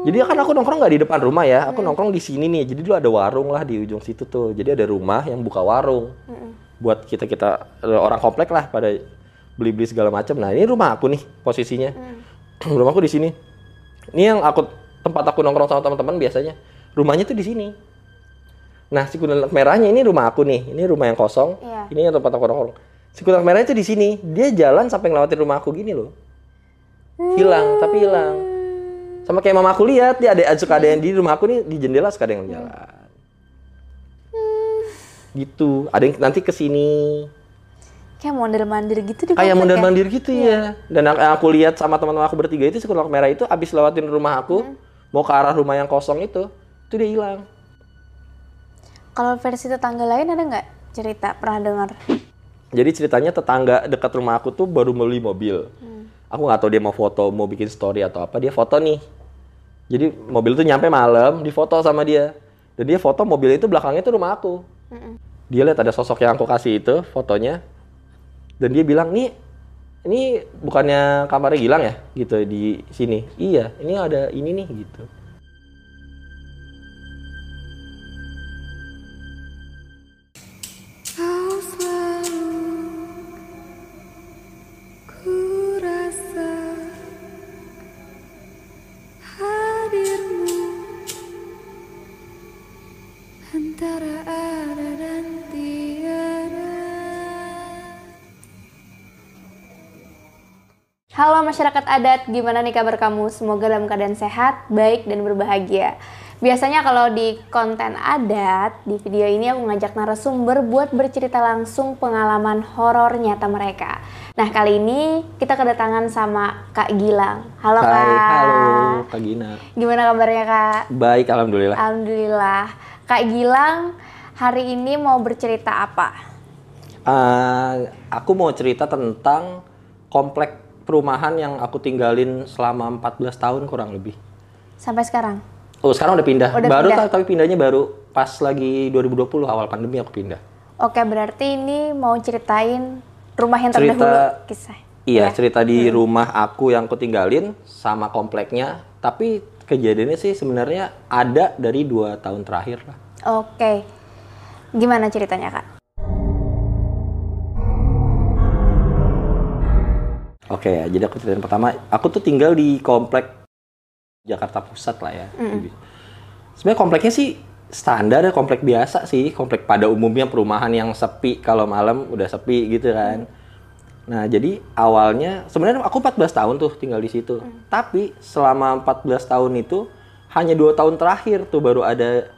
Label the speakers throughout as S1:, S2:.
S1: Jadi kan aku nongkrong nggak di depan rumah ya, aku nongkrong di sini nih. Jadi dulu ada warung lah di ujung situ tuh. Jadi ada rumah yang buka warung buat kita kita orang komplek lah pada beli beli segala macam. Nah ini rumah aku nih posisinya. Rumahku di sini. Ini yang aku tempat aku nongkrong sama teman-teman biasanya. Rumahnya tuh di sini. Nah si kuntilanak merahnya ini rumah aku nih. Ini rumah yang kosong.
S2: Iya.
S1: Ini yang tempat aku nongkrong. Si kuntilanak merahnya itu di sini. Dia jalan sampai ngelewatin rumah aku gini loh. Hilang, tapi hilang. Sama kayak mama aku lihat, dia ada suka ada yang di rumah aku nih di jendela suka ada yang jalan. Gitu. Ada yang nanti ke sini.
S2: Kayak mondar-mandir gitu di
S1: Kayak mondar
S2: ya?
S1: mandir gitu ya. Dan yang aku lihat sama teman-teman aku bertiga itu kuntilanak merah itu abis lewatin rumah aku, mau ke arah rumah yang kosong itu, itu dia hilang.
S2: Kalau versi tetangga lain ada nggak cerita pernah dengar?
S1: Jadi ceritanya tetangga dekat rumah aku tuh baru beli mobil. Aku nggak tahu dia mau foto, mau bikin story atau apa. Dia foto nih. Jadi mobil tuh nyampe malam, difoto sama dia. Dan dia foto mobil itu belakangnya tuh rumah aku. Dia lihat ada sosok yang aku kasih itu fotonya. Dan dia bilang, nih ini bukannya kamarnya Gilang ya? Gitu di sini. Iya, ini ada ini nih gitu.
S3: Ada dan tiada.
S2: Halo masyarakat adat, gimana nih kabar kamu? Semoga dalam keadaan sehat, baik, dan berbahagia. Biasanya kalau di konten adat, di video ini aku ngajak narasumber buat bercerita langsung pengalaman horor nyata mereka. Nah kali ini kita kedatangan sama Kak Gilang. Halo Kak.
S1: Hai, halo Kak Gina.
S2: Gimana kabarnya Kak?
S1: Baik, alhamdulillah.
S2: Alhamdulillah. Kak Gilang hari ini mau bercerita apa?
S1: Eh, aku mau cerita tentang komplek perumahan yang aku tinggalin selama 14 tahun kurang lebih.
S2: Sampai sekarang?
S1: Oh, sekarang udah pindah.
S2: Udah
S1: baru
S2: pindah.
S1: ta- tapi pindahnya baru pas lagi 2020 awal pandemi aku pindah.
S2: Oke, berarti ini mau ceritain rumah yang
S1: Cerita-
S2: terdahulu kisah.
S1: Iya, cerita di rumah aku yang aku tinggalin sama kompleknya, tapi kejadiannya sih sebenarnya ada dari dua tahun terakhir lah.
S2: Oke. Gimana ceritanya, Kak?
S1: Oke ya, jadi aku ceritain pertama, aku tuh tinggal di komplek Jakarta Pusat lah ya. Sebenarnya kompleknya sih standar ya, komplek biasa sih, komplek pada umumnya perumahan yang sepi kalau malam udah sepi gitu kan. Nah, jadi awalnya sebenarnya aku 14 tahun tuh tinggal di situ. Tapi selama 14 tahun itu hanya dua tahun terakhir tuh baru ada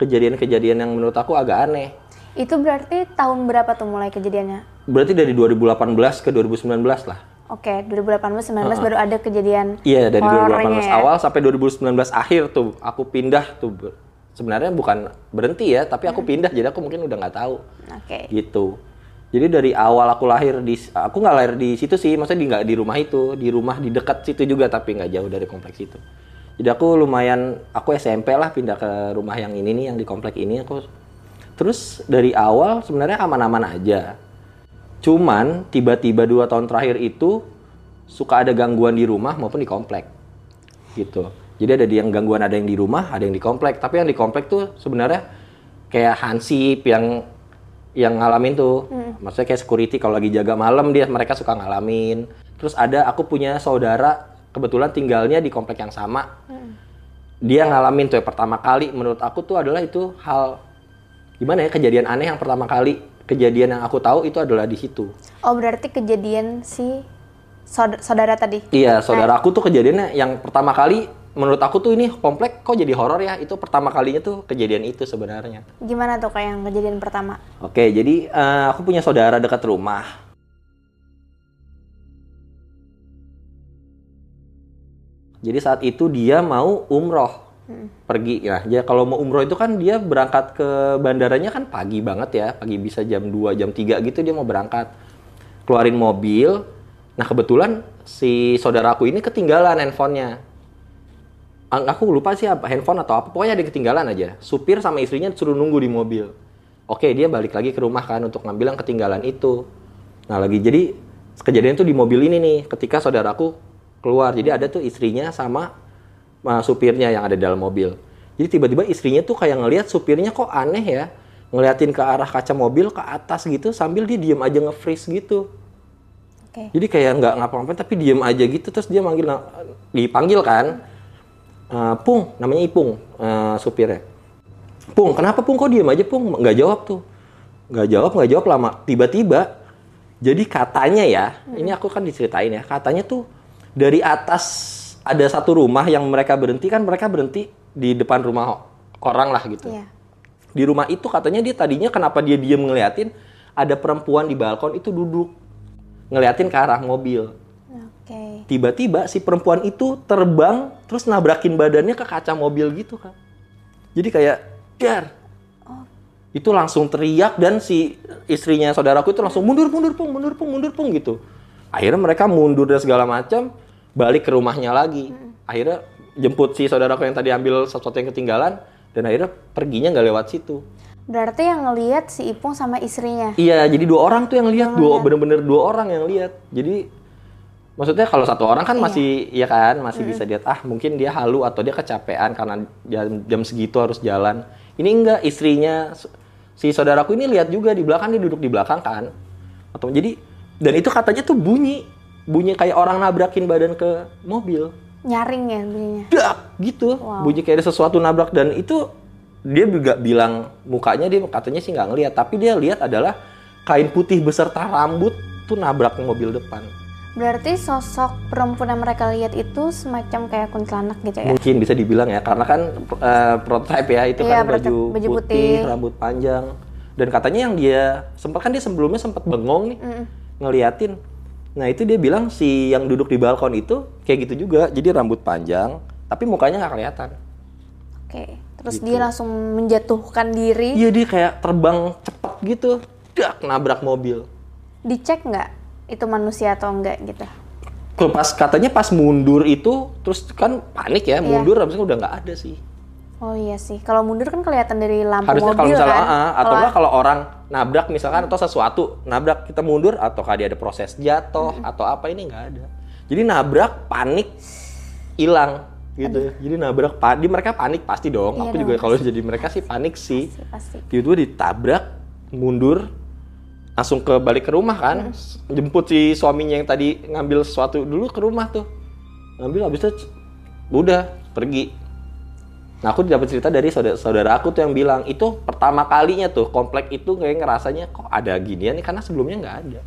S1: kejadian-kejadian yang menurut aku agak aneh.
S2: Itu berarti tahun berapa tuh mulai kejadiannya?
S1: Berarti dari 2018 ke 2019 lah.
S2: Oke, 2018-19 baru ada kejadian
S1: Iya dari 2018
S2: horornya ya?
S1: awal sampai 2019 akhir tuh aku pindah tuh. Sebenarnya bukan berhenti ya, tapi aku pindah jadi aku mungkin udah nggak tahu
S2: Oke.
S1: gitu. Jadi dari awal aku lahir di, aku nggak lahir di situ sih, maksudnya di nggak di rumah itu, di rumah di dekat situ juga tapi nggak jauh dari kompleks itu. Jadi aku lumayan, aku SMP lah pindah ke rumah yang ini nih, yang di komplek ini aku. Terus dari awal sebenarnya aman-aman aja. Cuman tiba-tiba dua tahun terakhir itu suka ada gangguan di rumah maupun di komplek, gitu. Jadi ada yang gangguan ada yang di rumah, ada yang di komplek. Tapi yang di komplek tuh sebenarnya kayak hansip yang yang ngalamin tuh. Maksudnya kayak security kalau lagi jaga malam dia mereka suka ngalamin. Terus ada aku punya saudara kebetulan tinggalnya di komplek yang sama. Dia ngalamin tuh yang pertama kali menurut aku tuh adalah itu hal gimana ya kejadian aneh yang pertama kali kejadian yang aku tahu itu adalah di situ.
S2: Oh, berarti kejadian si saudara, saudara tadi.
S1: Iya, saudara aku tuh kejadiannya yang pertama kali menurut aku tuh ini komplek kok jadi horor ya. Itu pertama kalinya tuh kejadian itu sebenarnya.
S2: Gimana tuh kayak yang kejadian pertama?
S1: Oke, jadi eh, aku punya saudara dekat rumah. Jadi saat itu dia mau umroh pergi. Nah, dia kalau mau umroh itu kan dia berangkat ke bandaranya kan pagi banget ya, pagi bisa jam 2, jam 3 gitu dia mau berangkat. Keluarin mobil. Nah, kebetulan si saudaraku ini ketinggalan handphonenya. Aku lupa sih apa handphone atau apa, pokoknya ada ketinggalan aja. Supir sama istrinya suruh nunggu di mobil. Oke, dia balik lagi ke rumah kan untuk ngambil yang ketinggalan itu. Nah, lagi jadi kejadian tuh di mobil ini nih, ketika saudaraku keluar. Jadi ada tuh istrinya sama uh, supirnya yang ada dalam mobil. Jadi tiba-tiba istrinya tuh kayak ngelihat supirnya kok aneh ya, ngeliatin ke arah kaca mobil ke atas gitu sambil dia diem aja nge-freeze gitu.
S2: Oke.
S1: Jadi kayak nggak ngapa-ngapain tapi diem aja gitu terus dia manggil dipanggil kan. Eh, Pung, namanya Ipung, eh, supirnya. Pung, kenapa Pung kok diem aja Pung? Nggak jawab tuh. Nggak jawab, nggak jawab lama. Tiba-tiba, jadi katanya ya, ini aku kan diceritain ya, katanya tuh dari atas ada satu rumah yang mereka berhenti kan mereka berhenti di depan rumah orang lah gitu.
S2: Iya.
S1: Di rumah itu katanya dia tadinya kenapa dia diem ngeliatin ada perempuan di balkon itu duduk ngeliatin ke arah mobil.
S2: Oke.
S1: Tiba-tiba si perempuan itu terbang terus nabrakin badannya ke kaca mobil gitu kan. Jadi kayak dar. Itu langsung teriak dan si istrinya saudaraku itu langsung mundur mundur pung mundur pung mundur pung gitu. Akhirnya mereka mundur dan segala macam balik ke rumahnya lagi. Akhirnya jemput si saudaraku yang tadi ambil sesuatu yang ketinggalan dan akhirnya perginya nggak lewat situ.
S2: Berarti yang ngelihat si Ipung sama istrinya.
S1: Iya, jadi dua orang tuh yang lihat, dua bener-bener dua orang yang lihat. Jadi maksudnya kalau satu orang kan masih ya kan masih bisa lihat ah mungkin dia halu atau dia kecapean karena jam, jam segitu harus jalan. Ini enggak istrinya si saudaraku ini lihat juga di belakang dia duduk di belakang kan. Atau jadi dan itu katanya tuh bunyi bunyi kayak orang nabrakin badan ke mobil.
S2: Nyaring ya bunyinya.
S1: Dak gitu.
S2: Wow.
S1: Bunyi kayak ada sesuatu nabrak dan itu dia juga bilang mukanya dia katanya sih nggak ngelihat tapi dia lihat adalah kain putih beserta rambut tuh nabrak mobil depan.
S2: Berarti sosok perempuan yang mereka lihat itu semacam kayak kuntilanak gitu ya.
S1: Mungkin bisa dibilang ya karena kan eh, prototype ya itu
S2: Iya,
S1: kan baju,
S2: baju
S1: putih,
S2: putih.
S1: rambut panjang dan katanya yang dia sempat kan dia sebelumnya sempat bengong nih ngeliatin. Nah itu dia bilang si yang duduk di balkon itu kayak gitu juga jadi rambut panjang tapi mukanya nggak kelihatan.
S2: Oke. Terus
S1: Gitu.
S2: dia langsung menjatuhkan diri.
S1: Iya dia kayak terbang cepat gitu, dak nabrak mobil.
S2: Dicek nggak itu manusia atau enggak gitu.
S1: Kalau pas katanya pas mundur itu terus kan panik ya,
S2: Iya.
S1: mundur habisnya udah nggak ada sih.
S2: Oh iya sih. Kalau mundur kan kelihatan dari lampu
S1: Harusnya kalau
S2: mobil
S1: misalnya
S2: kan.
S1: ah, atau
S2: Kalau-
S1: enggak kalau orang nabrak misalkan atau sesuatu nabrak kita mundur atau dia ada proses jatuh atau apa ini nggak ada. Jadi nabrak panik hilang gitu. Jadi nabrak panik mereka panik pasti dong.
S2: Iya
S1: Aku
S2: dong,
S1: juga kalau jadi mereka sih panik sih.
S2: Pasti, pasti.
S1: Tiba-tiba ditabrak, mundur, langsung ke balik ke rumah kan. Jemput si suaminya yang tadi ngambil sesuatu dulu ke rumah tuh. Ngambil habis itu udah pergi. Nah aku dapat cerita dari saudara, saudara aku tuh yang bilang itu pertama kalinya tuh komplek itu kayak ngerasanya kok ada ginian nih karena sebelumnya nggak ada.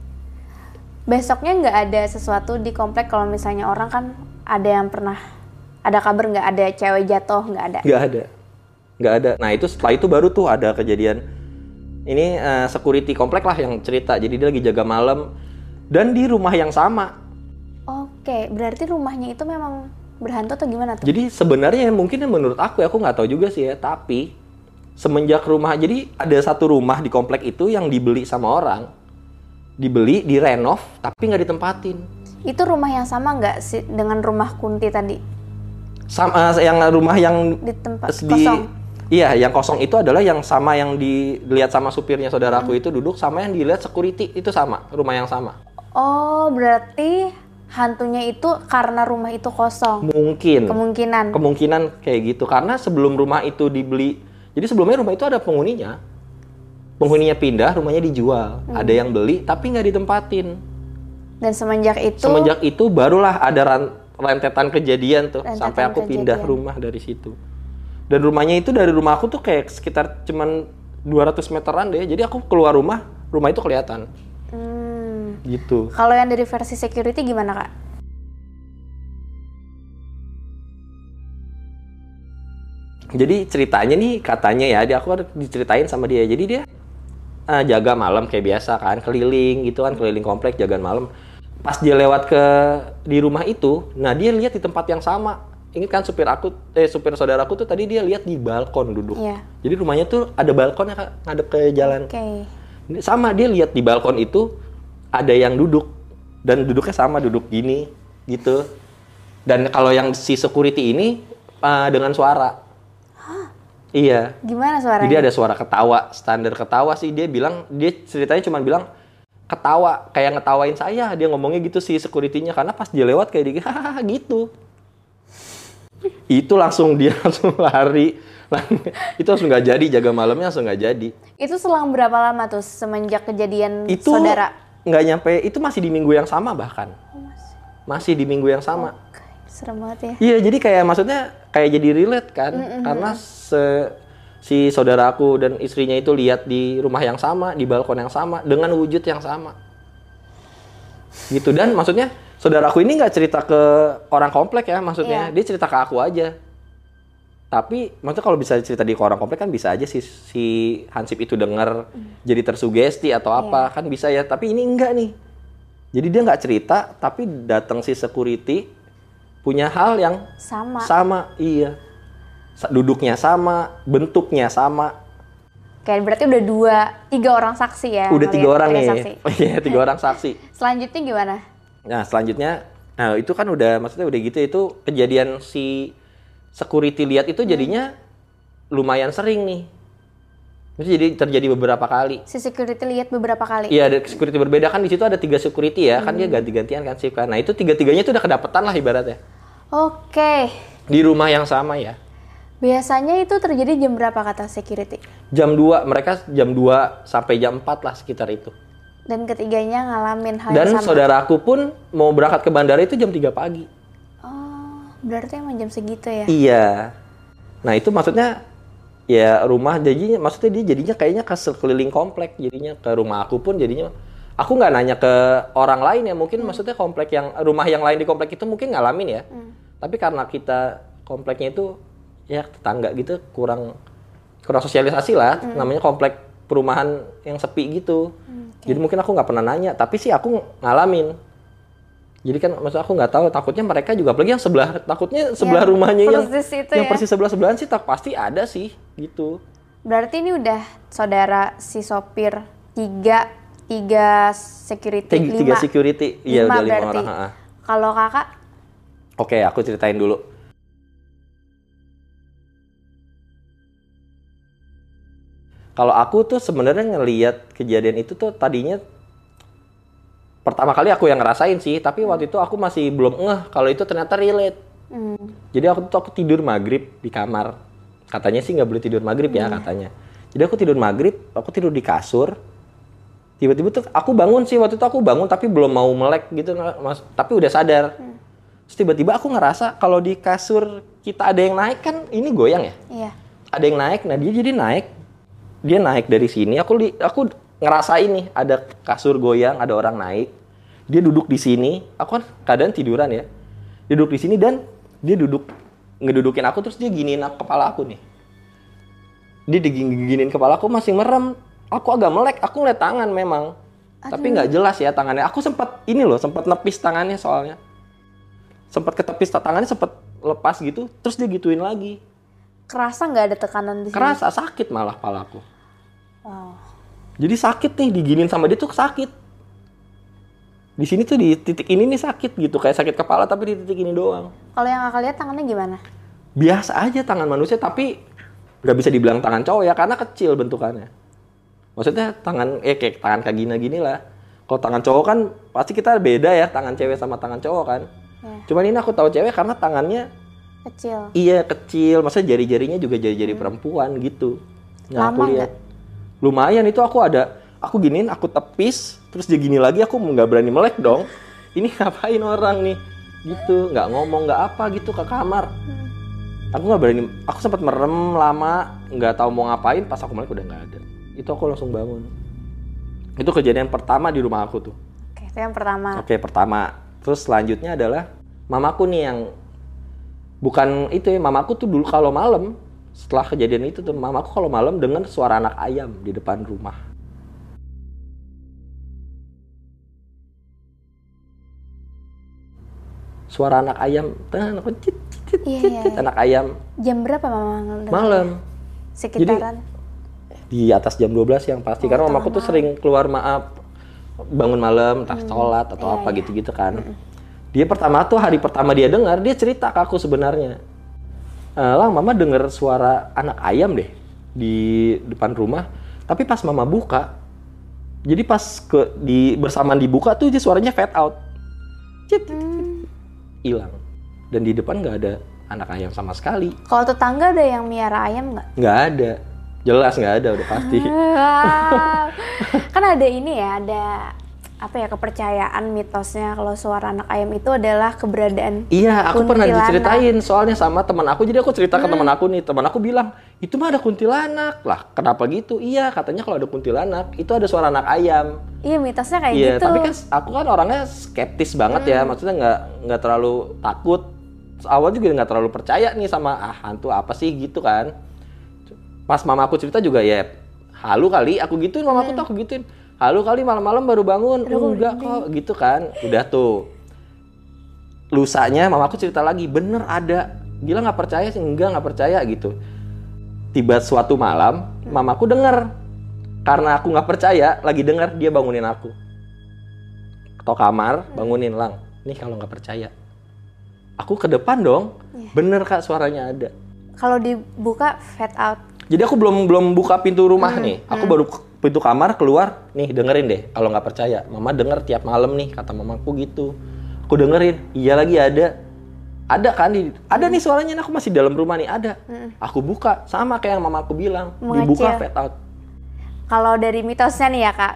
S2: Besoknya nggak ada sesuatu di komplek kalau misalnya orang kan ada yang pernah ada kabar nggak ada cewek jatuh nggak ada.
S1: Nggak ada, nggak ada. Nah itu setelah itu baru tuh ada kejadian ini eh, security komplek lah yang cerita. Jadi dia lagi jaga malam dan di rumah yang sama.
S2: Oke, berarti rumahnya itu memang berhantu atau gimana tuh?
S1: Jadi sebenarnya mungkin menurut aku ya aku nggak tahu juga sih ya. Tapi semenjak rumah jadi ada satu rumah di komplek itu yang dibeli sama orang, dibeli, direnov, tapi nggak ditempatin.
S2: Itu rumah yang sama nggak sih dengan rumah Kunti tadi
S1: Sama yang rumah yang
S2: di tempat
S1: di
S2: kosong?
S1: Iya yang kosong itu adalah yang sama yang dilihat sama supirnya saudaraku itu duduk sama yang dilihat security itu sama rumah yang sama.
S2: Oh, berarti hantunya itu karena rumah itu kosong.
S1: Mungkin
S2: Kemungkinan.
S1: kemungkinan kayak gitu karena sebelum rumah itu dibeli jadi sebelumnya rumah itu ada penghuninya penghuninya pindah rumahnya dijual ada yang beli tapi nggak ditempatin
S2: Dan semenjak itu
S1: semenjak itu barulah ada rentetan kejadian tuh
S2: Rentetan
S1: sampai aku pindah
S2: kejadian.
S1: rumah dari situ dan rumahnya itu dari rumah aku tuh kayak sekitar cuman 200 meteran deh jadi aku keluar rumah rumah itu kelihatan
S2: Hmm.
S1: gitu
S2: Kalau yang dari versi security gimana kak?
S1: Jadi ceritanya nih katanya ya, dia aku diceritain sama dia. Jadi dia eh, jaga malam kayak biasa kan, keliling gitu kan, keliling komplek jaga malam. Pas dia lewat ke di rumah itu, nah dia lihat di tempat yang sama. Ini kan supir aku, eh supir saudaraku tuh tadi dia lihat di balkon duduk.
S2: Iya.
S1: Jadi rumahnya tuh ada balkonnya kak, ngadep ke jalan.
S2: Oke.
S1: Ini Sama dia lihat di balkon itu ada yang duduk dan duduknya sama duduk gini gitu. Dan kalau yang si security ini eh, dengan suara. Iya.
S2: Gimana suaranya?
S1: Jadi ada suara ketawa, standar ketawa sih dia bilang dia ceritanya cuma bilang ketawa kayak ngetawain saya dia ngomongnya gitu si security-nya karena pas dia lewat kayak dia gitu. Itu langsung dia langsung lari itu langsung nggak jadi jaga malamnya langsung nggak jadi
S2: Itu selang berapa lama tuh semenjak kejadian
S1: itu
S2: saudara?
S1: nggak nyampe itu masih di minggu yang sama bahkan
S2: Oh, masih.
S1: masih di minggu yang sama
S2: Serem banget ya.
S1: Iya, jadi kayak maksudnya kayak jadi relate kan, karena se si saudaraku dan istrinya itu lihat di rumah yang sama, di balkon yang sama, dengan wujud yang sama. Gitu dan maksudnya saudaraku ini nggak cerita ke orang komplek ya, maksudnya
S2: Iya.
S1: dia cerita ke aku aja. Tapi maksudnya kalau bisa cerita di ke orang komplek kan bisa aja si si Hansip itu dengar jadi tersugesti atau apa kan bisa ya. Tapi ini enggak nih. Jadi dia nggak cerita, tapi datang si security punya hal yang
S2: Sama.
S1: sama, iya. Duduknya sama, bentuknya sama.
S2: Kayak berarti udah dua, tiga orang saksi ya?
S1: Udah tiga
S2: ngeliat,
S1: orang
S2: tiga
S1: nih.
S2: saksi.
S1: Iya, tiga orang saksi.
S2: Selanjutnya gimana?
S1: Nah, selanjutnya nah itu kan udah maksudnya udah gitu itu kejadian si security lihat itu jadinya lumayan sering nih. Maksudnya jadi terjadi beberapa kali.
S2: Si security lihat beberapa kali.
S1: Iya, ada security berbeda kan di situ ada tiga security ya, kan dia ganti-gantian kan sih kan. Nah, itu tiga-tiganya tuh udah kedapetan lah ibaratnya.
S2: Oke.
S1: Di rumah yang sama ya.
S2: Biasanya itu terjadi jam berapa kata security?
S1: Jam 2, mereka jam 2 sampai jam 4 lah sekitar itu.
S2: Dan ketiganya ngalamin hal
S1: Dan
S2: yang sama.
S1: saudaraku pun mau berangkat ke bandara itu jam 3 pagi.
S2: Oh, berarti emang jam segitu ya?
S1: Iya. Nah, itu maksudnya ya rumah jadinya maksudnya dia jadinya kayaknya ke sekeliling komplek jadinya ke rumah aku pun jadinya aku nggak nanya ke orang lain ya mungkin maksudnya komplek yang rumah yang lain di komplek itu mungkin ngalamin ya tapi karena kita kompleknya itu ya tetangga gitu kurang kurang sosialisasi lah namanya komplek perumahan yang sepi gitu jadi mungkin aku nggak pernah nanya tapi sih aku ngalamin jadi kan maksud aku nggak tahu takutnya mereka juga apalagi yang sebelah takutnya sebelah
S2: Yang
S1: rumahnya yang yang
S2: ya.
S1: persis sebelah sebelahan sih tak pasti ada sih gitu
S2: Berarti ini udah saudara si sopir tiga tiga security
S1: tiga,
S2: lima.
S1: tiga security iya udah lima
S2: berarti.
S1: orang.
S2: Kalau kakak
S1: oke aku ceritain dulu kalau aku tuh sebenarnya ngelihat kejadian itu tuh tadinya pertama kali aku yang ngerasain sih tapi waktu itu aku masih belum ngeh kalau itu ternyata relate
S2: hmm,
S1: Jadi aku tuh aku tidur maghrib di kamar. Katanya sih nggak boleh tidur maghrib ya katanya. Jadi aku tidur maghrib, aku tidur di kasur. Tiba-tiba tuh aku bangun sih waktu itu aku bangun tapi belum mau melek gitu mas. Tapi udah sadar. Terus tiba-tiba aku ngerasa kalau di kasur kita ada yang naik kan ini goyang ya.
S2: iya.
S1: Ada yang naik, nah dia jadi naik. Dia naik dari sini. Aku li, aku ngerasain nih ada kasur goyang, ada orang naik. Dia duduk di sini. Aku kan keadaan tiduran ya. Dia duduk di sini dan dia duduk ngedudukin aku terus dia giniin aku- kepala aku nih. Dia diginiin kepala aku masih merem. Aku agak melek, aku ngeliat tangan memang. Tapi nggak jelas ya tangannya. Aku sempat ini loh, sempat nepis tangannya soalnya. Sempat ketepis tangannya sempat lepas gitu, terus dia gituin lagi.
S2: Kerasa nggak ada tekanan di sini?
S1: Kerasa sakit malah palaku. Jadi sakit nih diginin sama dia tuh sakit. Di sini tuh di titik ini nih sakit gitu, kayak sakit kepala tapi di titik ini doang.
S2: Kalau yang kakak lihat tangannya gimana?
S1: Biasa aja tangan manusia tapi nggak bisa dibilang tangan cowok ya karena kecil bentukannya. Maksudnya tangan eh kayak tangan kayak gini gini lah. Kalau tangan cowok kan pasti kita beda ya tangan cewek sama tangan cowok kan.
S2: Ya,
S1: Cuman ini aku tahu cewek karena tangannya
S2: kecil.
S1: iya kecil, maksudnya jari-jarinya juga jari-jari perempuan gitu. Nah,
S2: Hmm. Lama
S1: aku lihat. Lumayan itu aku ada, aku giniin, aku tepis, terus dia gini lagi, aku nggak berani melek dong. Ini ngapain orang nih? Gitu, nggak ngomong, nggak apa gitu ke kamar. Aku nggak berani, aku sempat merem lama, nggak tahu mau ngapain, pas aku melek udah nggak ada. Itu aku langsung bangun. Itu kejadian pertama di rumah aku tuh.
S2: Oke, itu yang pertama.
S1: Oke, pertama. Terus selanjutnya adalah mamaku nih yang bukan itu ya, mamaku tuh dulu kalau malam setelah kejadian itu tuh mamaku kalau malam dengar suara anak ayam di depan rumah. Suara anak ayam, tan, aku cit, cit,
S2: Iya,
S1: cit,
S2: iya,
S1: cit, anak ayam.
S2: Jam berapa mama
S1: malam.
S2: Sekitaran.
S1: di atas jam 12 yang pasti. Karena mamaku tuh sering keluar maaf bangun malam entah sholat atau apa gitu-gitu kan. Dia pertama tuh hari pertama dia dengar dia cerita ke aku sebenarnya "Eh, lah mama dengar suara anak ayam deh di depan rumah tapi pas mama buka jadi pas ke di bersamaan dibuka tuh dia suaranya fade out Cit,
S2: Hmm,
S1: hilang dan di depan nggak ada anak ayam sama sekali.
S2: Kalau tetangga ada yang miara ayam nggak?
S1: Nggak ada. Jelas nggak ada udah pasti.
S2: Kan ada ini ya, ada apa ya kepercayaan mitosnya kalau suara anak ayam itu adalah keberadaan
S1: Iya, aku pernah diceritain soalnya sama teman aku. Jadi aku cerita
S2: Hmm.
S1: ke teman aku nih, teman aku bilang itu mah ada kuntilanak lah. Kenapa gitu? Iya, katanya kalau ada kuntilanak itu ada suara anak ayam.
S2: Iya mitosnya kayak
S1: Iya,
S2: gitu.
S1: tapi kan aku kan orangnya skeptis banget ya, maksudnya nggak nggak terlalu takut. Awal juga nggak terlalu percaya nih sama ah hantu apa sih gitu kan. Pas mama aku cerita juga ya halu kali, aku gituin mama aku tuh aku gituin. Halu kali malam-malam baru bangun, enggak kok. Gitu kan. Udah tuh. Lusanya mama aku cerita lagi, bener ada. Gila nggak percaya sih, enggak nggak percaya gitu. Tiba suatu malam, mamaku denger. Karena aku nggak percaya lagi dengar dia bangunin aku. Ke kamar bangunin lang nih kalau nggak percaya. Aku ke depan dong. Bener kak suaranya ada.
S2: Kalau dibuka fade out.
S1: jadi aku belum belum buka pintu rumah nih. Aku baru ke pintu kamar keluar nih dengerin deh kalau nggak percaya mama denger tiap malam nih kata mamaku gitu aku dengerin iya lagi ada ada kan di ada nih suaranya aku masih dalam rumah nih ada aku buka sama kayak yang mamaku bilang dibuka
S2: Mengecil.
S1: fade out
S2: Kalau dari mitosnya nih ya kak,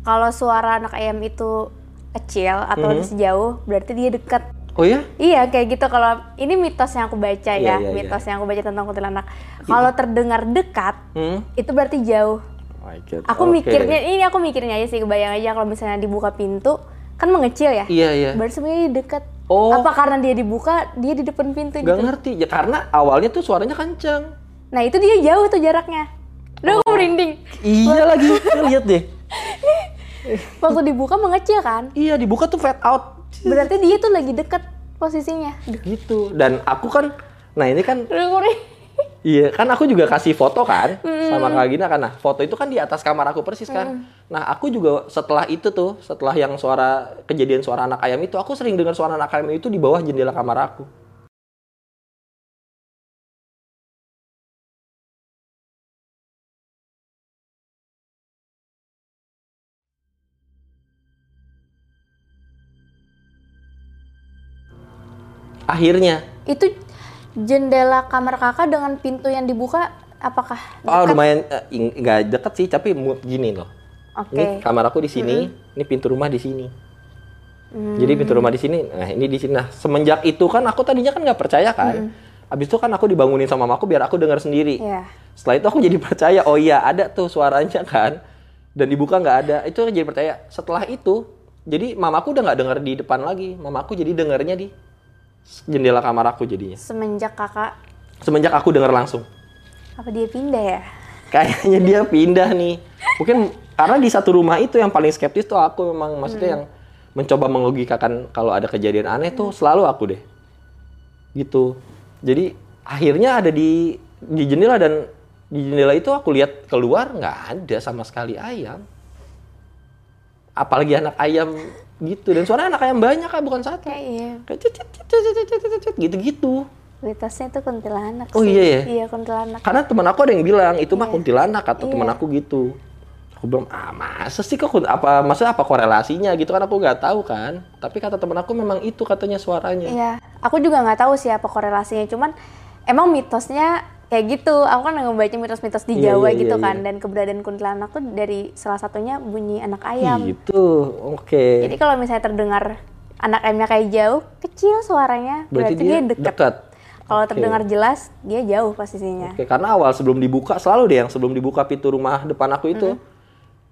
S2: kalau suara anak ayam itu kecil atau
S1: Mhm.
S2: sejauh, berarti dia dekat.
S1: oh ya
S2: Iya kayak gitu. Kalau ini mitos yang aku baca
S1: Iya,
S2: ya,
S1: iya, iya.
S2: mitos yang aku baca tentang kuntilanak. Kalau terdengar dekat,
S1: hmm?
S2: itu berarti jauh.
S1: Oh my God.
S2: Aku
S1: Oke.
S2: mikirnya ini aku mikirnya aja sih kebayang aja kalau misalnya dibuka pintu kan mengecil ya.
S1: Iya iya.
S2: Berarti sebenarnya dia dekat.
S1: Oh.
S2: Apa karena dia dibuka dia di depan pintu
S1: Gak
S2: gitu?
S1: ngerti ya karena awalnya tuh suaranya kenceng.
S2: Nah itu dia jauh tuh jaraknya. Udah
S1: Oh.
S2: aku merinding.
S1: Iya lagi, lihat deh.
S2: Waktu dibuka mengecil kan?
S1: Iya dibuka tuh fade out
S2: Berarti dia tuh lagi deket posisinya. Duh,
S1: gitu. Dan aku kan, nah ini kan. Iya kan aku juga kasih foto kan sama Kak Gina kan. Nah foto itu kan di atas kamar aku persis kan. Nah aku juga setelah itu tuh, setelah yang suara kejadian suara anak ayam itu, aku sering dengar suara anak ayam itu di bawah jendela kamar aku. Akhirnya,
S2: Itu jendela kamar kakak dengan pintu yang dibuka apakah
S1: oh
S2: dekat?
S1: lumayan eh, ing- nggak deket sih, tapi gini loh.
S2: Oke.
S1: Ini kamar aku di sini, ini pintu rumah di sini.
S2: Hmm.
S1: Jadi pintu rumah di sini, nah ini di sini. Nah semenjak itu kan aku tadinya kan nggak percaya kan. Habis itu kan aku dibangunin sama mamaku biar aku dengar sendiri.
S2: Iya.
S1: Setelah itu aku jadi percaya, oh iya ada tuh suaranya kan. Dan dibuka nggak ada, itu jadi percaya. Setelah itu, jadi mamaku udah nggak dengar di depan lagi. Mamaku jadi dengarnya di jendela kamar aku jadinya.
S2: Semenjak kakak
S1: Semenjak aku dengar langsung.
S2: apa dia pindah ya?
S1: Kayaknya dia pindah nih. Mungkin karena di satu rumah itu yang paling skeptis tuh aku memang maksudnya yang mencoba melogikakan kalau ada kejadian aneh tuh selalu aku deh. Gitu. Jadi akhirnya ada di di jendela dan di jendela itu aku lihat keluar nggak ada sama sekali ayam. Apalagi anak ayam gitu. Dan suara anak ayam banyak kan bukan satu.
S2: Kayak iya.
S1: gitu gitu
S2: mitosnya itu kuntilanak
S1: oh
S2: sih.
S1: iya ya
S2: iya kuntilanak.
S1: Karena teman aku ada yang bilang itu
S2: iya.
S1: mah kuntilanak atau iya. teman aku gitu. Aku bilang ah masa sih kok apa maksudnya apa korelasinya gitu kan? Aku nggak tahu kan? Tapi kata teman aku memang itu katanya suaranya.
S2: Iya. Aku juga nggak tahu sih apa korelasinya. Cuman emang mitosnya kayak gitu. Aku kan ngebaca mitos-mitos di
S1: Iya,
S2: Jawa
S1: iya,
S2: gitu
S1: iya,
S2: kan.
S1: iya.
S2: Dan keberadaan kuntilanak tuh dari salah satunya bunyi anak ayam.
S1: Gitu. Oke.
S2: Jadi kalau misalnya terdengar anak ayamnya kayak jauh, kecil suaranya, berarti, dia, dekat.
S1: dekat.
S2: Kalau
S1: Oke.
S2: terdengar jelas, dia jauh posisinya.
S1: Oke, karena awal sebelum dibuka selalu deh yang sebelum dibuka pintu rumah depan aku itu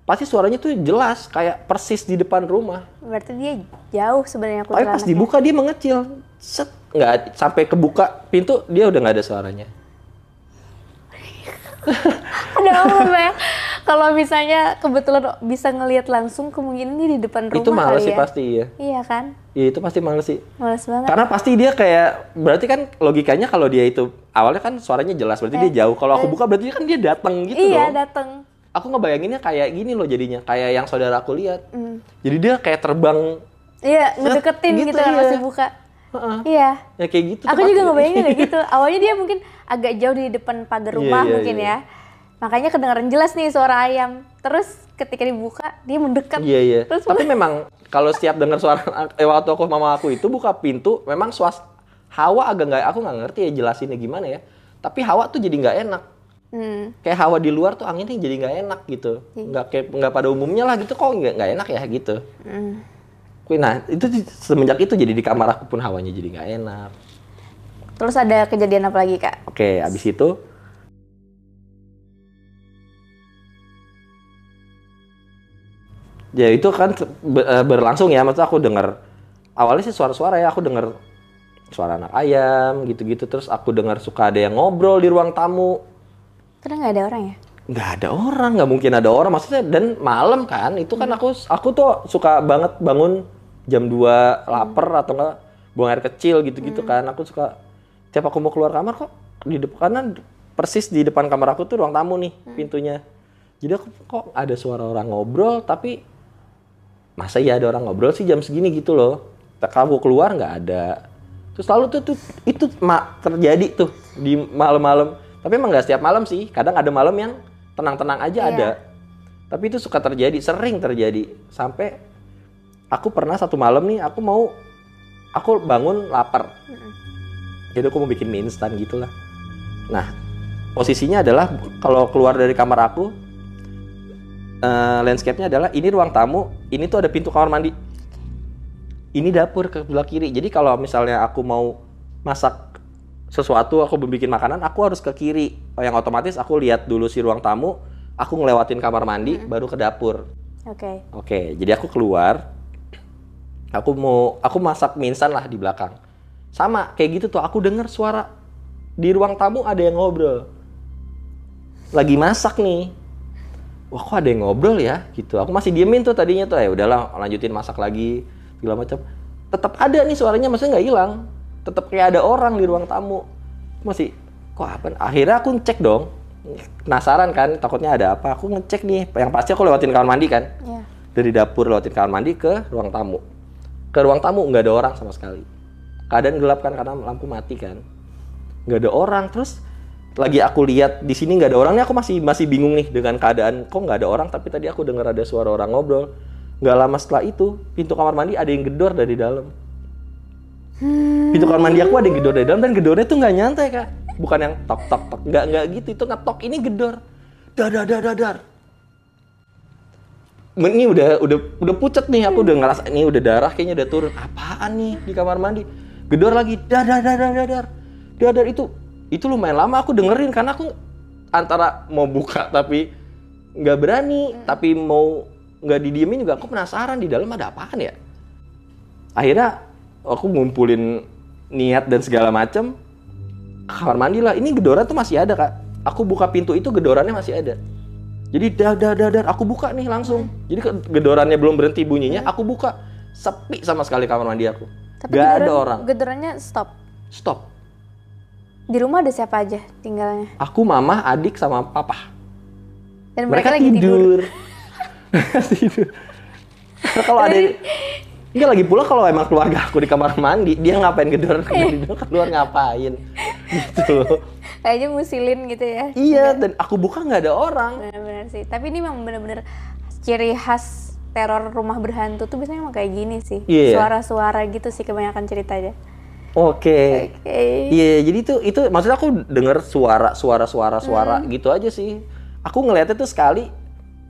S1: pasti suaranya tuh jelas kayak persis di depan rumah.
S2: Berarti dia jauh sebenarnya
S1: Tapi pas dibuka dia mengecil. Set, nggak sampai kebuka pintu dia udah nggak ada suaranya.
S2: Ada apa ya? Kalau misalnya kebetulan bisa ngelihat langsung, kemungkinan dia di depan rumah
S1: itu males sih
S2: ya.
S1: pasti ya.
S2: Iya kan?
S1: Iya itu pasti males sih.
S2: Males banget.
S1: Karena pasti dia kayak berarti kan logikanya kalau dia itu awalnya kan suaranya jelas berarti dia jauh. Kalau aku buka berarti kan dia datang gitu
S2: iya,
S1: loh.
S2: dateng.
S1: Aku ngebayanginnya kayak gini loh jadinya, kayak yang saudara aku lihat.
S2: Hmm.
S1: Jadi dia kayak terbang
S2: Iya, ngedeketin
S1: gitu,
S2: gitu, kan
S1: iya.
S2: masih buka.
S1: Heeh.
S2: Iya.
S1: ya kayak gitu.
S2: Aku juga ngebayangin kayak gitu. Awalnya dia mungkin agak jauh di depan pagar
S1: Iya,
S2: rumah
S1: iya,
S2: mungkin
S1: iya.
S2: ya. Makanya kedengaran jelas nih suara ayam. Terus ketika dibuka, dia mendekat.
S1: Iya iya.
S2: Terus
S1: Tapi memang kalau setiap dengar suara eh, waktu aku mama aku itu buka pintu, memang suas Hawa agak nggak aku nggak ngerti ya jelasinnya gimana ya tapi Hawa tuh jadi nggak enak
S2: Hmm.
S1: kayak hawa di luar tuh anginnya jadi nggak enak gitu nggak kayak nggak pada umumnya lah gitu kok nggak nggak enak ya gitu
S2: Hmm.
S1: Nah itu semenjak itu jadi di kamar aku pun hawanya jadi nggak enak.
S2: Terus ada kejadian apa lagi kak?
S1: oke abis itu ya itu kan eh, berlangsung ya. Maksudnya aku dengar awalnya sih suara-suara ya. Aku dengar suara anak ayam gitu-gitu. Terus aku dengar suka ada yang ngobrol di ruang tamu.
S2: Karena nggak ada orang ya?
S1: nggak ada orang. Nggak mungkin ada orang. Maksudnya dan malam kan itu kan aku aku tuh suka banget bangun jam 2 lapar atau enggak buang air kecil gitu-gitu kan. Aku suka tiap aku mau keluar kamar kok di depan kanan persis di depan kamar aku tuh ruang tamu nih pintunya. Jadi aku kok ada suara orang ngobrol tapi masa iya ada orang ngobrol sih jam segini gitu loh. Kalau keluar nggak ada. Terus lalu tuh, tuh itu ma- terjadi tuh di malam-malam. Tapi emang nggak setiap malam sih kadang ada malam yang tenang-tenang aja
S2: Iya.
S1: ada. Tapi itu suka terjadi sering terjadi. Sampai aku pernah satu malam nih aku mau aku bangun lapar jadi aku mau bikin mie instan gitulah nah posisinya adalah kalau keluar dari kamar aku eh, landscape-nya adalah ini ruang tamu, ini tuh ada pintu kamar mandi. Ini dapur ke sebelah kiri. Jadi kalau misalnya aku mau masak sesuatu, aku mau bikin makanan, aku harus ke kiri. Oh, yang otomatis aku lihat dulu si ruang tamu, aku ngelewatin kamar mandi, baru ke dapur.
S2: Oke.
S1: Oke, jadi aku keluar. Aku mau aku masak mie instan lah di belakang. Sama kayak gitu tuh aku dengar suara di ruang tamu ada yang ngobrol. Lagi masak nih. Wah, kok ada yang ngobrol ya gitu. Aku masih diemin tuh tadinya tuh ya udahlah lanjutin masak lagi segala macam. Tetap ada nih suaranya maksudnya nggak hilang. Tetap kayak ada orang di ruang tamu. Masih kok apa? Akhirnya aku ngecek dong. Penasaran kan, takutnya ada apa. Aku ngecek nih. Yang pasti aku lewatin kamar mandi kan
S2: Ya.
S1: dari dapur lewatin kamar mandi ke ruang tamu. Ke ruang tamu nggak ada orang sama sekali. Keadaan gelap kan karena lampu mati kan. Nggak ada orang. Terus lagi aku lihat di sini nggak ada orang nih aku masih masih bingung nih dengan keadaan kok nggak ada orang tapi tadi aku dengar ada suara orang ngobrol. Nggak lama setelah itu pintu kamar mandi ada yang gedor dari dalam. Pintu kamar mandi aku ada yang gedor dari dalam dan gedornya tuh nggak nyantai kak. Bukan yang tok tok tok nggak nggak gitu itu ngetok ini gedor. Dadar dadar dadar ini udah udah udah pucet nih aku udah ngerasa ini udah darah kayaknya udah turun. Apaan nih di kamar mandi? Gedor lagi dadar dadar dadar. Dadar itu itu lumayan lama aku dengerin karena aku antara mau buka tapi nggak berani tapi mau nggak didiemin juga aku penasaran di dalam ada apaan ya? Akhirnya aku ngumpulin niat dan segala macam ke kamar mandi lah. Ini gedoran tuh masih ada kak. Aku buka pintu itu gedorannya masih ada jadi dadar dadar aku buka nih langsung. Jadi gedorannya belum berhenti bunyinya, aku buka. Sepi sama sekali kamar mandi aku.
S2: Tapi
S1: Gak ada
S2: gedoran-
S1: orang.
S2: Gedorannya stop.
S1: Stop.
S2: Di rumah ada siapa aja tinggalnya?
S1: Aku, mama, adik sama papa.
S2: Dan
S1: Mereka,
S2: mereka, lagi tidur.
S1: tidur. tidur. kalau ada Enggak lagi pula kalau emang keluarga aku di kamar mandi, dia ngapain gedoran keluar, keluar ngapain? Gitu.
S2: Kayaknya musilin gitu ya.
S1: iya, dan aku buka nggak ada orang.
S2: Benar-benar sih. Tapi ini memang benar-benar ciri khas teror rumah berhantu tuh biasanya emang kayak gini sih.
S1: Iya.
S2: Suara-suara gitu sih kebanyakan ceritanya.
S1: Oke.
S2: Oke.
S1: Iya, jadi itu itu maksudnya aku denger suara suara suara suara gitu aja sih. Aku ngeliatnya tuh sekali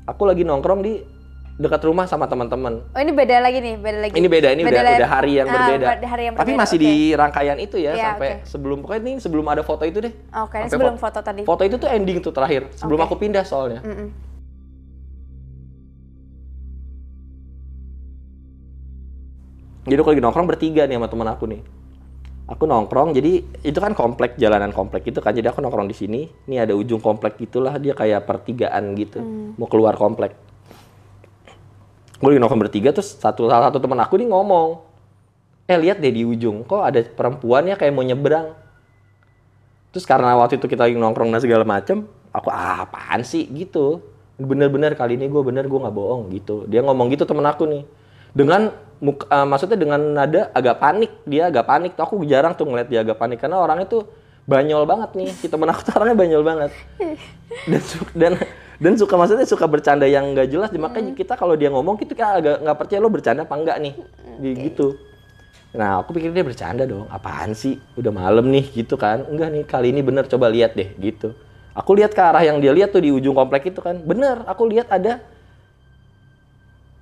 S1: aku lagi nongkrong di dekat rumah sama teman-teman.
S2: Oh ini beda lagi nih, beda lagi.
S1: Ini beda, ini udah
S2: lagi.
S1: udah hari yang
S2: Ah,
S1: berbeda.
S2: ber- hari yang
S1: Tapi
S2: berbeda,
S1: masih
S2: oke.
S1: di rangkaian itu ya
S2: Iya,
S1: sampai
S2: oke.
S1: sebelum pokoknya ini sebelum ada foto itu deh.
S2: Oke,
S1: Sampai
S2: sebelum
S1: fo-
S2: foto tadi.
S1: Foto itu tuh ending tuh terakhir sebelum
S2: Oke.
S1: aku pindah soalnya.
S2: Mm-mm.
S1: Jadi aku lagi nongkrong bertiga nih sama teman aku nih. Aku nongkrong, jadi itu kan komplek jalanan komplek itu kan. Jadi aku nongkrong di sini. Ini ada ujung komplek gitulah dia kayak pertigaan gitu. Mau keluar komplek. Gue lagi nongkrong bertiga terus satu salah satu teman aku nih ngomong, eh lihat deh di ujung kok ada perempuan ya kayak mau nyebrang. Terus karena waktu itu kita lagi nongkrong dan segala macem, aku ah, apaan sih gitu. Bener-bener kali ini gue bener gue nggak bohong gitu. Dia ngomong gitu temen aku nih. Dengan eh, maksudnya dengan nada agak panik. Dia agak panik. Tuh aku jarang tuh ngeliat dia agak panik karena orangnya tuh banyol banget nih. Si temen aku tuh orangnya banyol banget. Dan dan dan suka maksudnya suka bercanda yang nggak jelas. Makanya kita kalau dia ngomong kita kayak agak nggak percaya lo bercanda apa enggak nih. Di- Gitu. Nah, aku pikir dia bercanda dong. Apaan sih? Udah malam nih gitu kan. Enggak nih, kali ini bener coba lihat deh gitu. Aku lihat ke arah yang dia lihat tuh di ujung komplek itu kan. Bener, aku lihat ada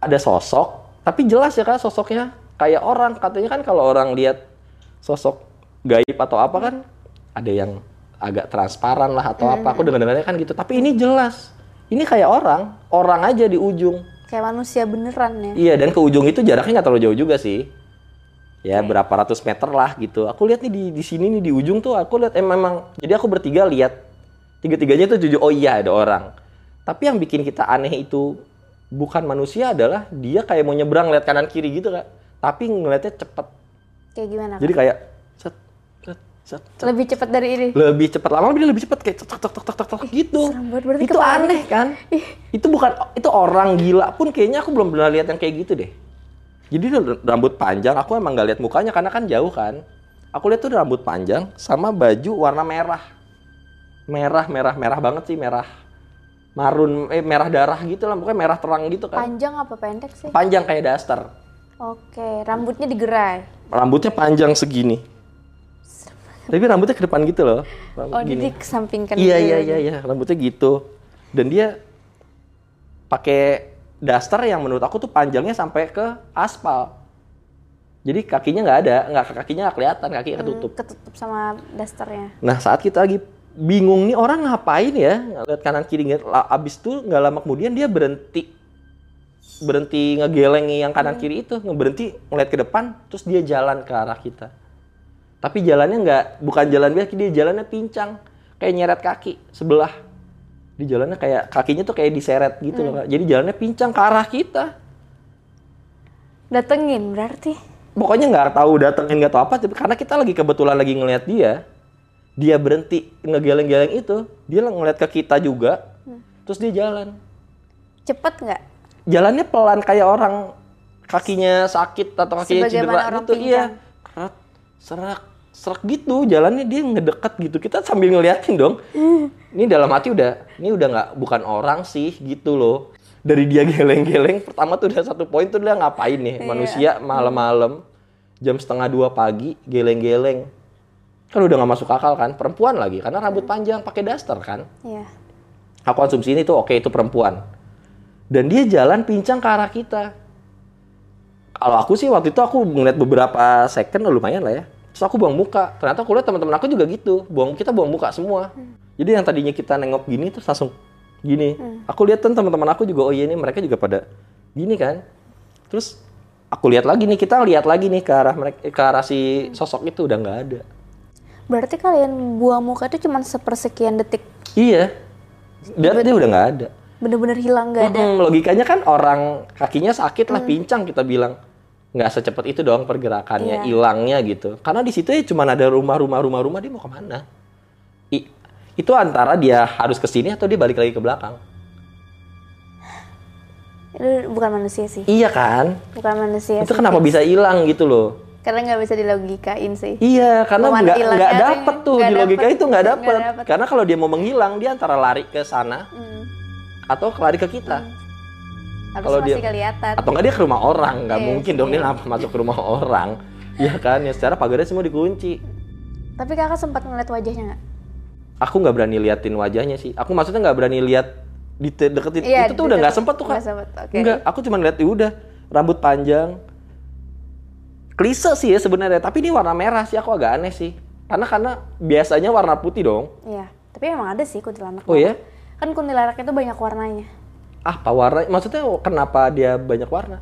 S1: ada sosok, tapi jelas ya kan sosoknya kayak orang. Katanya kan kalau orang lihat sosok gaib atau apa kan ada yang agak transparan lah atau apa. Aku dengar-dengarnya kan gitu. Tapi ini jelas. Ini kayak orang, orang aja di ujung.
S2: Kayak manusia beneran ya.
S1: Iya, dan ke ujung itu jaraknya nggak terlalu jauh juga sih. Ya, berapa ratus meter lah gitu. Aku lihat nih di di sini nih di ujung tuh aku lihat eh, memang jadi aku bertiga lihat tiga-tiganya tuh jujur oh iya ada orang. Tapi yang bikin kita aneh itu bukan manusia adalah dia kayak mau nyebrang lihat kanan kiri gitu kak. Tapi ngeliatnya cepet.
S2: Kayak gimana?
S1: Jadi kayak set, set.
S2: Lebih cepat dari ini.
S1: lebih cepat lama dia lebih cepat kayak tok tok tok tok tok gitu. Itu aneh kan? itu bukan itu orang gila pun kayaknya aku belum pernah lihat yang kayak gitu deh. Jadi rambut panjang, aku emang nggak lihat mukanya karena kan jauh kan. Aku lihat tuh rambut panjang sama baju warna merah. Merah, merah, merah banget sih, merah. Marun, eh merah darah gitu lah, pokoknya merah terang gitu kan.
S2: Panjang apa pendek sih?
S1: Panjang kayak daster.
S2: Oke, rambutnya digerai.
S1: Rambutnya panjang segini. Tapi rambutnya ke depan gitu loh. Rambut
S2: Oh,
S1: gini.
S2: jadi kesampingkan
S1: Iya
S2: gitu
S1: iya
S2: ya.
S1: iya iya rambutnya gitu. Dan dia pakai daster yang menurut aku tuh panjangnya sampai ke aspal. Jadi kakinya nggak ada, nggak kakinya nggak kelihatan, kakinya ketutup.
S2: Ketutup sama dasternya.
S1: Nah saat kita lagi bingung nih orang ngapain ya, lihat kanan kiri, ngeliat- la- abis itu nggak lama kemudian dia berhenti berhenti ngegelengi yang kanan kiri itu, ngeberhenti ngeliat ke depan, terus dia jalan ke arah kita. Tapi jalannya nggak, bukan jalan biasa, dia jalannya pincang, kayak nyeret kaki sebelah. Di jalannya kayak kakinya tuh kayak diseret gitu loh, Kak. Jadi jalannya pincang ke arah kita.
S2: Datengin berarti.
S1: Pokoknya nggak tahu datengin nggak tahu apa, tapi karena kita lagi kebetulan lagi ngeliat dia, dia berhenti ngegeleng-geleng itu, dia ngeliat ke kita juga, terus dia jalan.
S2: Cepet nggak?
S1: jalannya pelan kayak orang kakinya sakit atau kakinya
S2: Sebagaimana
S1: cedera
S2: orang
S1: gitu iya Keret, serak serak gitu jalannya dia ngedekat gitu. Kita sambil ngeliatin dong. Ini dalam hati udah ini udah nggak bukan orang sih gitu loh. Dari dia geleng-geleng pertama tuh udah satu poin tuh dia ngapain nih?
S2: Iya.
S1: manusia malam-malam jam setengah dua pagi geleng-geleng. Kan udah nggak masuk akal kan? Perempuan lagi karena rambut panjang pakai daster kan?
S2: Iya.
S1: aku asumsi ini tuh oke itu perempuan. Dan dia jalan pincang ke arah kita. Kalau aku sih waktu itu aku ngeliat beberapa second lumayan lah ya terus aku buang muka. Ternyata aku lihat teman-teman aku juga gitu. Buang kita buang muka semua. Jadi yang tadinya kita nengok gini terus langsung gini. Aku lihat kan teman-teman aku juga oh iya ini mereka juga pada gini kan. Terus aku lihat lagi nih kita lihat lagi nih ke arah mereka ke arah si sosok itu udah nggak ada.
S2: Berarti kalian buang muka itu cuma sepersekian detik.
S1: iya. Dia, dia udah nggak ada.
S2: Bener-bener hilang nggak ada.
S1: Mm-mm, logikanya kan orang kakinya sakit lah pincang kita bilang nggak secepat itu dong pergerakannya
S2: Iya.
S1: hilangnya gitu karena di situ ya cuma ada rumah-rumah rumah-rumah dia mau ke mana I- itu antara dia harus ke sini atau dia balik lagi ke belakang
S2: Itu bukan manusia sih.
S1: iya kan
S2: Bukan manusia
S1: itu
S2: sih.
S1: kenapa bisa hilang gitu loh
S2: Karena nggak bisa dilogikain sih.
S1: iya karena nggak nggak dapet tuh
S2: Nggak
S1: di logika
S2: dapet.
S1: itu nggak dapet
S2: dapet.
S1: karena kalau dia mau menghilang dia antara lari ke sana
S2: Hmm.
S1: atau lari ke kita Kalau dia-
S2: kelihatan.
S1: atau enggak dia ke rumah orang nggak
S2: Iya
S1: mungkin dong
S2: sih.
S1: dia ngapa masuk ke rumah orang ya kan ya secara pagarnya semua dikunci
S2: Tapi kakak sempat ngeliat wajahnya nggak?
S1: aku nggak berani liatin wajahnya sih aku maksudnya nggak berani lihat di deketin
S2: Iya,
S1: itu tuh udah nggak sempet tuh kan
S2: nggak sempet, oke.
S1: nggak aku cuma lihat ya udah rambut panjang klise sih ya sebenarnya tapi ini warna merah sih aku agak aneh sih karena karena biasanya warna putih dong
S2: Iya. Tapi emang ada sih kuntilanak.
S1: oh ya
S2: Kan kuntilanak itu banyak warnanya.
S1: Apa warna maksudnya kenapa dia banyak warna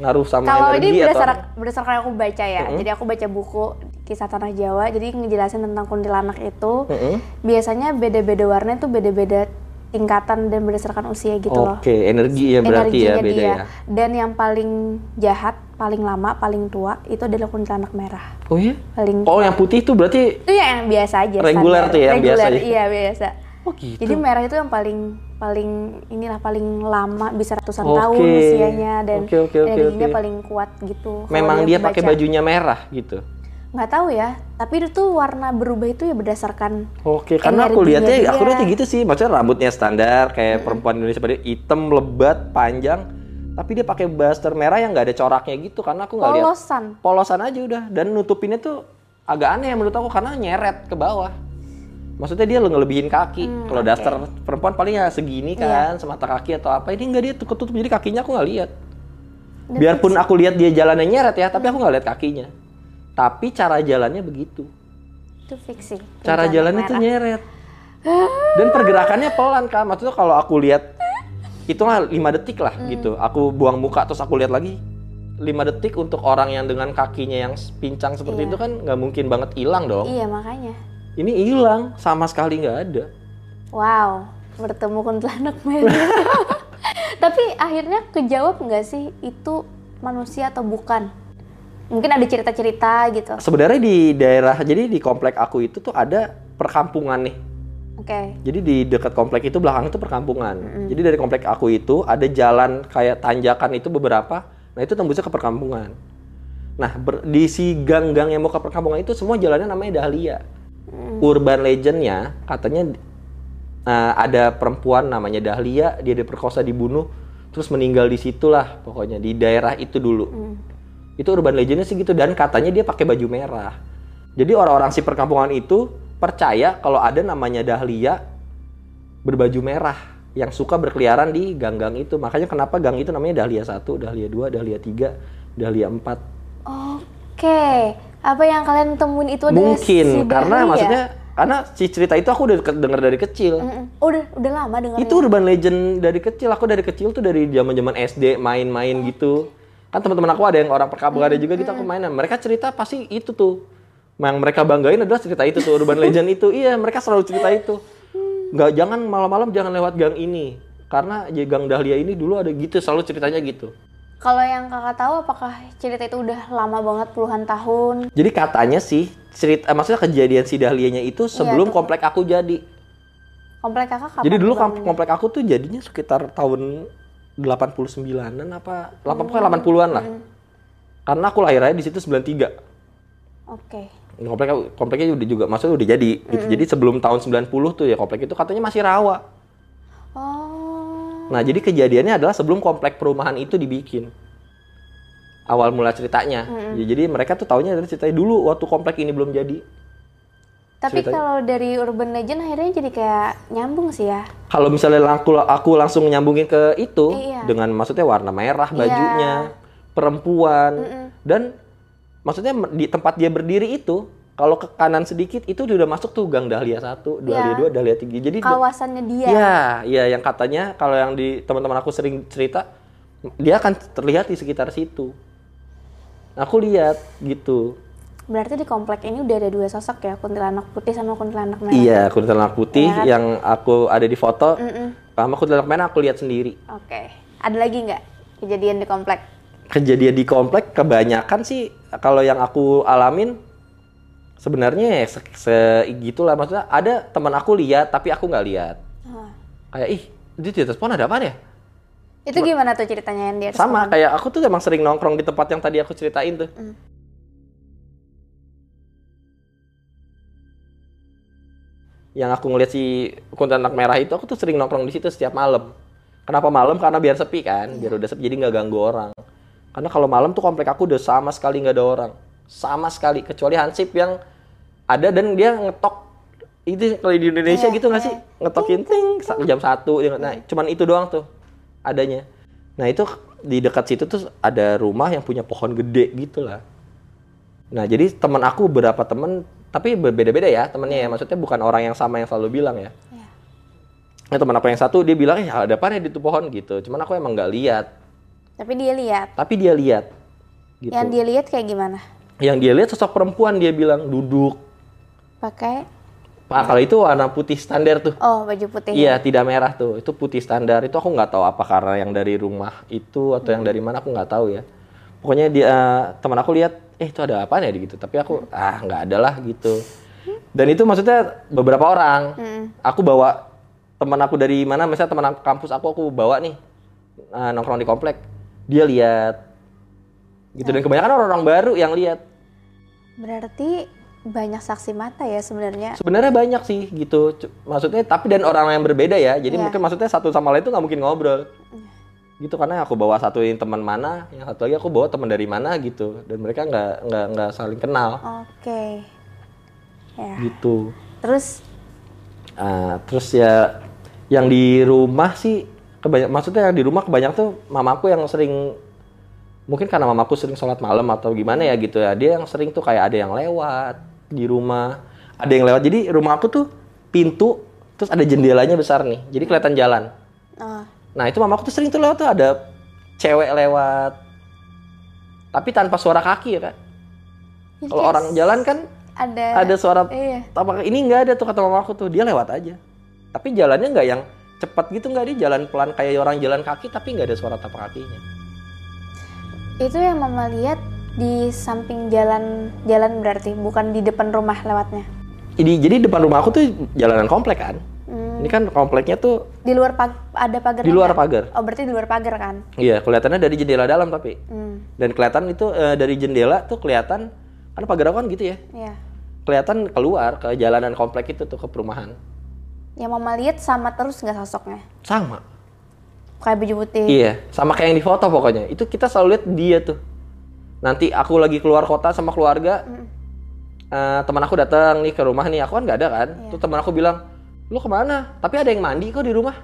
S1: ngaruh sama
S2: Kalau
S1: energi
S2: ini
S1: atau
S2: berdasar,
S1: apa?
S2: berdasarkan aku baca ya. Jadi aku baca buku kisah tanah Jawa. Jadi ngejelasin tentang kuntilanak itu.
S1: Mm-mm.
S2: Biasanya beda-beda warna itu beda-beda tingkatan dan berdasarkan usia gitu loh.
S1: oke energi ya berarti ya
S2: Energinya
S1: beda
S2: dia.
S1: ya
S2: Dan yang paling jahat, paling lama, paling tua itu adalah kuntilanak merah.
S1: oh iya
S2: Paling
S1: oh yang putih itu berarti
S2: itu ya yang biasa aja.
S1: Reguler
S2: standar.
S1: tuh ya, yang biasa.
S2: Iya biasa.
S1: Oh gitu
S2: Jadi merah itu yang paling paling inilah paling lama bisa ratusan
S1: Oke.
S2: tahun usianya dan
S1: Oke, oke, oke,
S2: energinya
S1: oke.
S2: paling kuat gitu.
S1: Memang dia pakai bajunya merah gitu
S2: Nggak tahu ya, tapi itu tuh warna berubah itu ya berdasarkan
S1: Oke, karena aku lihatnya,
S2: dia.
S1: aku lihatnya gitu sih. Maksudnya rambutnya standar, kayak perempuan Indonesia pada hitam, lebat, panjang. tapi dia pakai blaster merah yang nggak ada coraknya gitu karena nggak lihat
S2: Polosan.
S1: aku nggak lihat
S2: Polosan.
S1: polosan aja udah dan nutupinnya tuh agak aneh menurut aku karena nyeret ke bawah maksudnya dia ngelebihin kaki
S2: Hmm,
S1: kalau
S2: oke.
S1: daster perempuan paling ya segini
S2: Iya.
S1: kan semata kaki atau apa ini enggak dia tuh ketutup jadi kakinya aku nggak lihat biarpun aku lihat dia jalannya nyeret ya tapi aku nggak lihat kakinya tapi cara jalannya begitu
S2: Itu fiksi.
S1: cara jalannya tuh
S2: merah.
S1: nyeret dan pergerakannya pelan kan maksudnya kalau aku lihat itulah lima detik lah
S2: Hmm.
S1: gitu aku buang muka terus aku lihat lagi lima detik untuk orang yang dengan kakinya yang pincang seperti
S2: Iya.
S1: itu kan nggak mungkin banget hilang dong
S2: Iya makanya.
S1: Ini hilang sama sekali nggak ada
S2: Wow, bertemu kuntilanak merah. Tapi akhirnya kejawab nggak sih itu manusia atau bukan? Mungkin ada cerita-cerita gitu.
S1: sebenarnya di daerah jadi di komplek aku itu tuh ada perkampungan nih
S2: Oke.
S1: Jadi di dekat komplek itu belakang itu perkampungan. Jadi dari komplek aku itu ada jalan kayak tanjakan itu beberapa. Nah itu tembusnya ke perkampungan. Nah ber- di si gang-gang yang mau ke perkampungan itu semua jalannya namanya Dahlia. Urban legendnya katanya eh, ada perempuan namanya Dahlia, dia diperkosa dibunuh, terus meninggal di situlah pokoknya di daerah itu dulu.
S2: Hmm.
S1: Itu urban legendnya sih gitu dan katanya dia pakai baju merah. Jadi orang-orang si perkampungan itu percaya kalau ada namanya Dahlia berbaju merah yang suka berkeliaran di gang-gang itu. Makanya kenapa gang itu namanya Dahlia 1, Dahlia 2, Dahlia 3, Dahlia 4.
S2: Oke. Apa yang kalian temuin itu adalah
S1: Mungkin
S2: si
S1: karena
S2: Dahlia?
S1: maksudnya karena si cerita itu aku udah denger dari kecil.
S2: Mm-mm. Udah udah lama dengarnya.
S1: Itu urban legend dari kecil. Aku dari kecil tuh dari zaman-zaman SD main-main gitu. Kan teman-teman aku ada yang orang perkampungan ada juga gitu aku mainan. Mereka cerita pasti itu tuh. Yang mereka banggain adalah cerita itu tuh urban legend itu. Iya, mereka selalu cerita itu. Nggak jangan malam-malam jangan lewat gang ini. Karena ya gang Dahlia ini dulu ada gitu, selalu ceritanya gitu.
S2: Kalau yang kakak tahu apakah cerita itu udah lama banget puluhan tahun?
S1: Jadi katanya sih cerita eh, maksudnya kejadian si Dahlianya itu sebelum
S2: tuh.
S1: komplek aku jadi.
S2: Komplek kakak kapan?
S1: Jadi dulu kom-
S2: bangunnya?
S1: komplek aku tuh jadinya sekitar tahun 89-an apa 80 pokoknya 80-an lah. Karena aku lahirnya di situ 93.
S2: Oke.
S1: Komplek kompleknya udah juga maksudnya udah jadi gitu. Jadi sebelum tahun 90 tuh ya komplek itu katanya masih rawa.
S2: Oh.
S1: Nah, jadi kejadiannya adalah sebelum komplek perumahan itu dibikin. Awal mula ceritanya. Ya, jadi mereka tuh taunya dari ceritanya dulu waktu komplek ini belum jadi.
S2: Tapi
S1: ceritanya.
S2: kalau dari urban legend akhirnya jadi kayak nyambung sih ya.
S1: Kalau misalnya aku, aku langsung nyambungin ke itu
S2: Iya.
S1: dengan maksudnya warna merah bajunya, perempuan dan maksudnya di tempat dia berdiri itu kalau ke kanan sedikit itu udah masuk tuh gang Dahlia 1, Dahlia
S2: Iya.
S1: 2, Dahlia 3. Jadi
S2: Kawasannya dia.
S1: Iya, iya yang katanya kalau yang di teman-teman aku sering cerita dia akan terlihat di sekitar situ. Aku lihat gitu.
S2: Berarti di komplek ini udah ada dua sosok ya, kuntilanak putih sama kuntilanak merah.
S1: Iya, kuntilanak putih
S2: kan?
S1: yang aku ada di foto
S2: Mm-mm.
S1: sama kuntilanak merah aku lihat sendiri.
S2: Oke. Ada lagi nggak kejadian di komplek?
S1: Kejadian di komplek kebanyakan sih kalau yang aku alamin sebenarnya ya se, se- gitulah maksudnya ada teman aku lihat tapi aku nggak lihat.
S2: Ah.
S1: Kayak ih, di atas pohon ada apa ya?
S2: Itu gimana tuh ceritanya yang dia
S1: Sama kayak aku tuh emang sering nongkrong di tempat yang tadi aku ceritain tuh.
S2: Hmm.
S1: Yang aku ngeliat si kuntilanak merah itu aku tuh sering nongkrong di situ setiap malam. Kenapa malam? Karena biar sepi kan, biar udah sepi jadi nggak ganggu orang. Karena kalau malam tuh komplek aku udah sama sekali nggak ada orang, sama sekali kecuali hansip yang ada dan dia ngetok. Itu kalau di Indonesia
S2: Iya,
S1: gitu nggak sih? Ngetokin ting jam satu nah cuman itu doang tuh adanya. Nah itu di dekat situ tuh ada rumah yang punya pohon gede gitu lah nah jadi teman aku beberapa temen tapi berbeda-beda ya temennya ya. Maksudnya bukan orang yang sama yang selalu bilang ya.
S2: Iya.
S1: nah teman aku yang satu dia bilang eh ada apa nih di tuh pohon? Gitu. Cuman aku emang nggak lihat.
S2: Tapi dia lihat.
S1: tapi dia lihat. Gitu.
S2: Yang dia lihat kayak gimana?
S1: yang dia lihat sosok perempuan dia bilang duduk
S2: Pakai
S1: Pak kalau itu warna putih standar tuh
S2: oh baju putih.
S1: Iya, tidak merah tuh. Itu putih standar. Itu aku nggak tahu apa karena yang dari rumah itu atau yang dari mana aku nggak tahu ya. Pokoknya dia teman aku lihat, eh itu ada apa ya gitu. Tapi aku ah nggak ada lah gitu. Dan itu maksudnya beberapa orang.
S2: Mm.
S1: Aku bawa teman aku dari mana, misalnya teman kampus aku aku bawa nih eh, nongkrong di komplek. Dia lihat gitu dan kebanyakan orang-orang baru yang lihat.
S2: Berarti banyak saksi mata ya sebenarnya.
S1: Sebenarnya banyak sih gitu. Maksudnya tapi dan orang yang berbeda ya. Jadi
S2: Iya.
S1: mungkin maksudnya satu sama lain tuh nggak mungkin ngobrol. gitu karena aku bawa satu ini teman mana yang satu lagi aku bawa teman dari mana gitu dan mereka nggak nggak nggak saling kenal
S2: Oke. Ya.
S1: gitu
S2: Terus
S1: Ah, terus ya yang di rumah sih kebanyak maksudnya yang di rumah kebanyakan tuh mamaku yang sering mungkin karena mamaku sering sholat malam atau gimana ya gitu ya dia yang sering tuh kayak ada yang lewat di rumah. Ada yang lewat. Jadi rumah aku tuh pintu terus ada jendelanya besar nih. Jadi kelihatan jalan.
S2: Oh,
S1: nah itu mamaku tuh sering tuh lewat tuh. Ada cewek lewat. Tapi tanpa suara kaki ya kan kalau orang jalan kan
S2: ada
S1: ada suara
S2: Iya.
S1: tapak. Ini nggak ada tuh kata mama aku tuh. Dia lewat aja. Tapi jalannya nggak yang cepat gitu nggak. Dia jalan pelan kayak orang jalan kaki tapi nggak ada suara tapak kakinya.
S2: Itu yang mama lihat di samping jalan jalan berarti bukan di depan rumah lewatnya.
S1: jadi jadi depan rumah aku tuh jalanan komplek kan
S2: Hmm,
S1: ini kan kompleknya tuh
S2: di luar pag ada pagar.
S1: di luar pagar
S2: Oh berarti di luar pagar kan?
S1: iya kelihatannya dari jendela dalam tapi
S2: Hmm,
S1: dan kelihatan itu eh, dari jendela tuh kelihatan kan pagar aku kan gitu ya
S2: iya.
S1: kelihatan keluar ke jalanan komplek itu tuh ke perumahan
S2: Yang mama lihat sama terus nggak sosoknya?
S1: sama
S2: Kayak baju putih.
S1: Iya, sama kayak yang di foto pokoknya. Itu kita selalu lihat dia tuh. Nanti aku lagi keluar kota sama keluarga, eh, teman aku datang nih ke rumah nih, aku kan nggak ada kan. Tuh teman aku bilang, lu ke mana? Tapi ada yang mandi kok di rumah.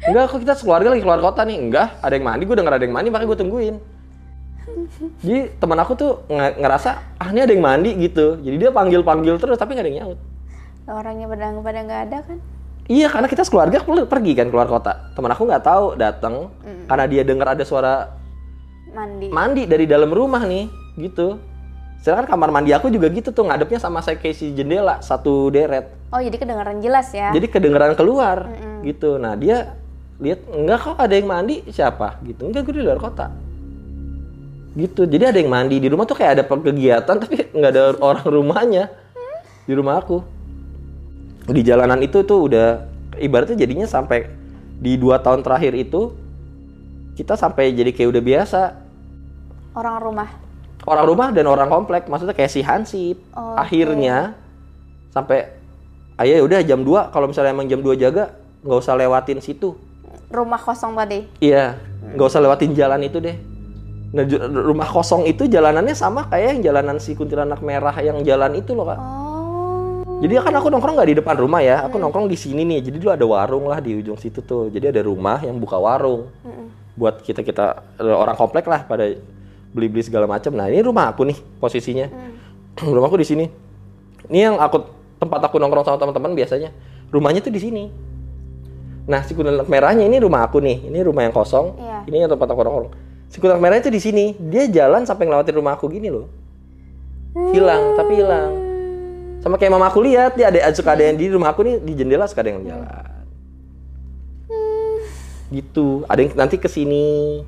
S1: Enggak, kok kita keluarga lagi keluar kota nih. Enggak, ada yang mandi, gue denger ada yang mandi, makanya gue tungguin. Jadi teman aku tuh nge- ngerasa, ah ini ada yang mandi gitu. Jadi dia panggil-panggil terus, tapi nggak ada yang nyaut.
S2: Orangnya pada pada nggak ada kan?
S1: Iya, karena kita sekeluarga per- pergi kan keluar kota. Teman aku nggak tahu datang karena dia dengar ada suara
S2: Mandi.
S1: mandi dari dalam rumah nih, gitu. Sedangkan kamar mandi aku juga gitu tuh ngadepnya sama saya kayak si jendela satu deret.
S2: Oh jadi kedengaran jelas ya?
S1: Jadi kedengeran keluar gitu. Nah dia lihat enggak kok ada yang mandi siapa gitu. Enggak gue di luar kota. Gitu. Jadi ada yang mandi di rumah tuh kayak ada kegiatan tapi nggak ada orang rumahnya di rumah aku. Di jalanan itu tuh udah ibaratnya jadinya sampai di dua tahun terakhir itu kita sampai jadi kayak udah biasa.
S2: Orang rumah.
S1: orang rumah dan orang komplek. Maksudnya kayak si Hansip
S2: Oke.
S1: akhirnya sampai ayah udah jam 2 kalau misalnya emang jam 2 jaga nggak usah lewatin situ.
S2: Rumah kosong tadi.
S1: iya nggak usah lewatin jalan itu deh. Nah rumah kosong itu jalanannya sama kayak yang jalanan si kuntilanak merah yang jalan itu loh kak.
S2: Oh.
S1: jadi kan aku nongkrong nggak di depan rumah ya. Aku nongkrong di sini nih. Jadi dulu ada warung lah di ujung situ tuh. Jadi ada rumah yang buka warung buat kita kita orang komplek lah pada beli beli segala macam. Nah ini rumah aku nih posisinya. Rumahku di sini. Ini yang aku tempat aku nongkrong sama teman-teman biasanya rumahnya tuh di sini. Nah si kuntilanak merahnya ini rumah aku nih. Ini rumah yang kosong.
S2: Iya.
S1: ini yang tempat aku nongkrong. Si kuntilanak merahnya tuh di sini. Dia jalan sampai ngelewatin rumah aku gini loh. Hilang tapi hilang. Sama kayak mama aku lihat dia ada suka ada yang di rumah aku nih di jendela suka ada yang jalan gitu. Ada yang nanti ke sini.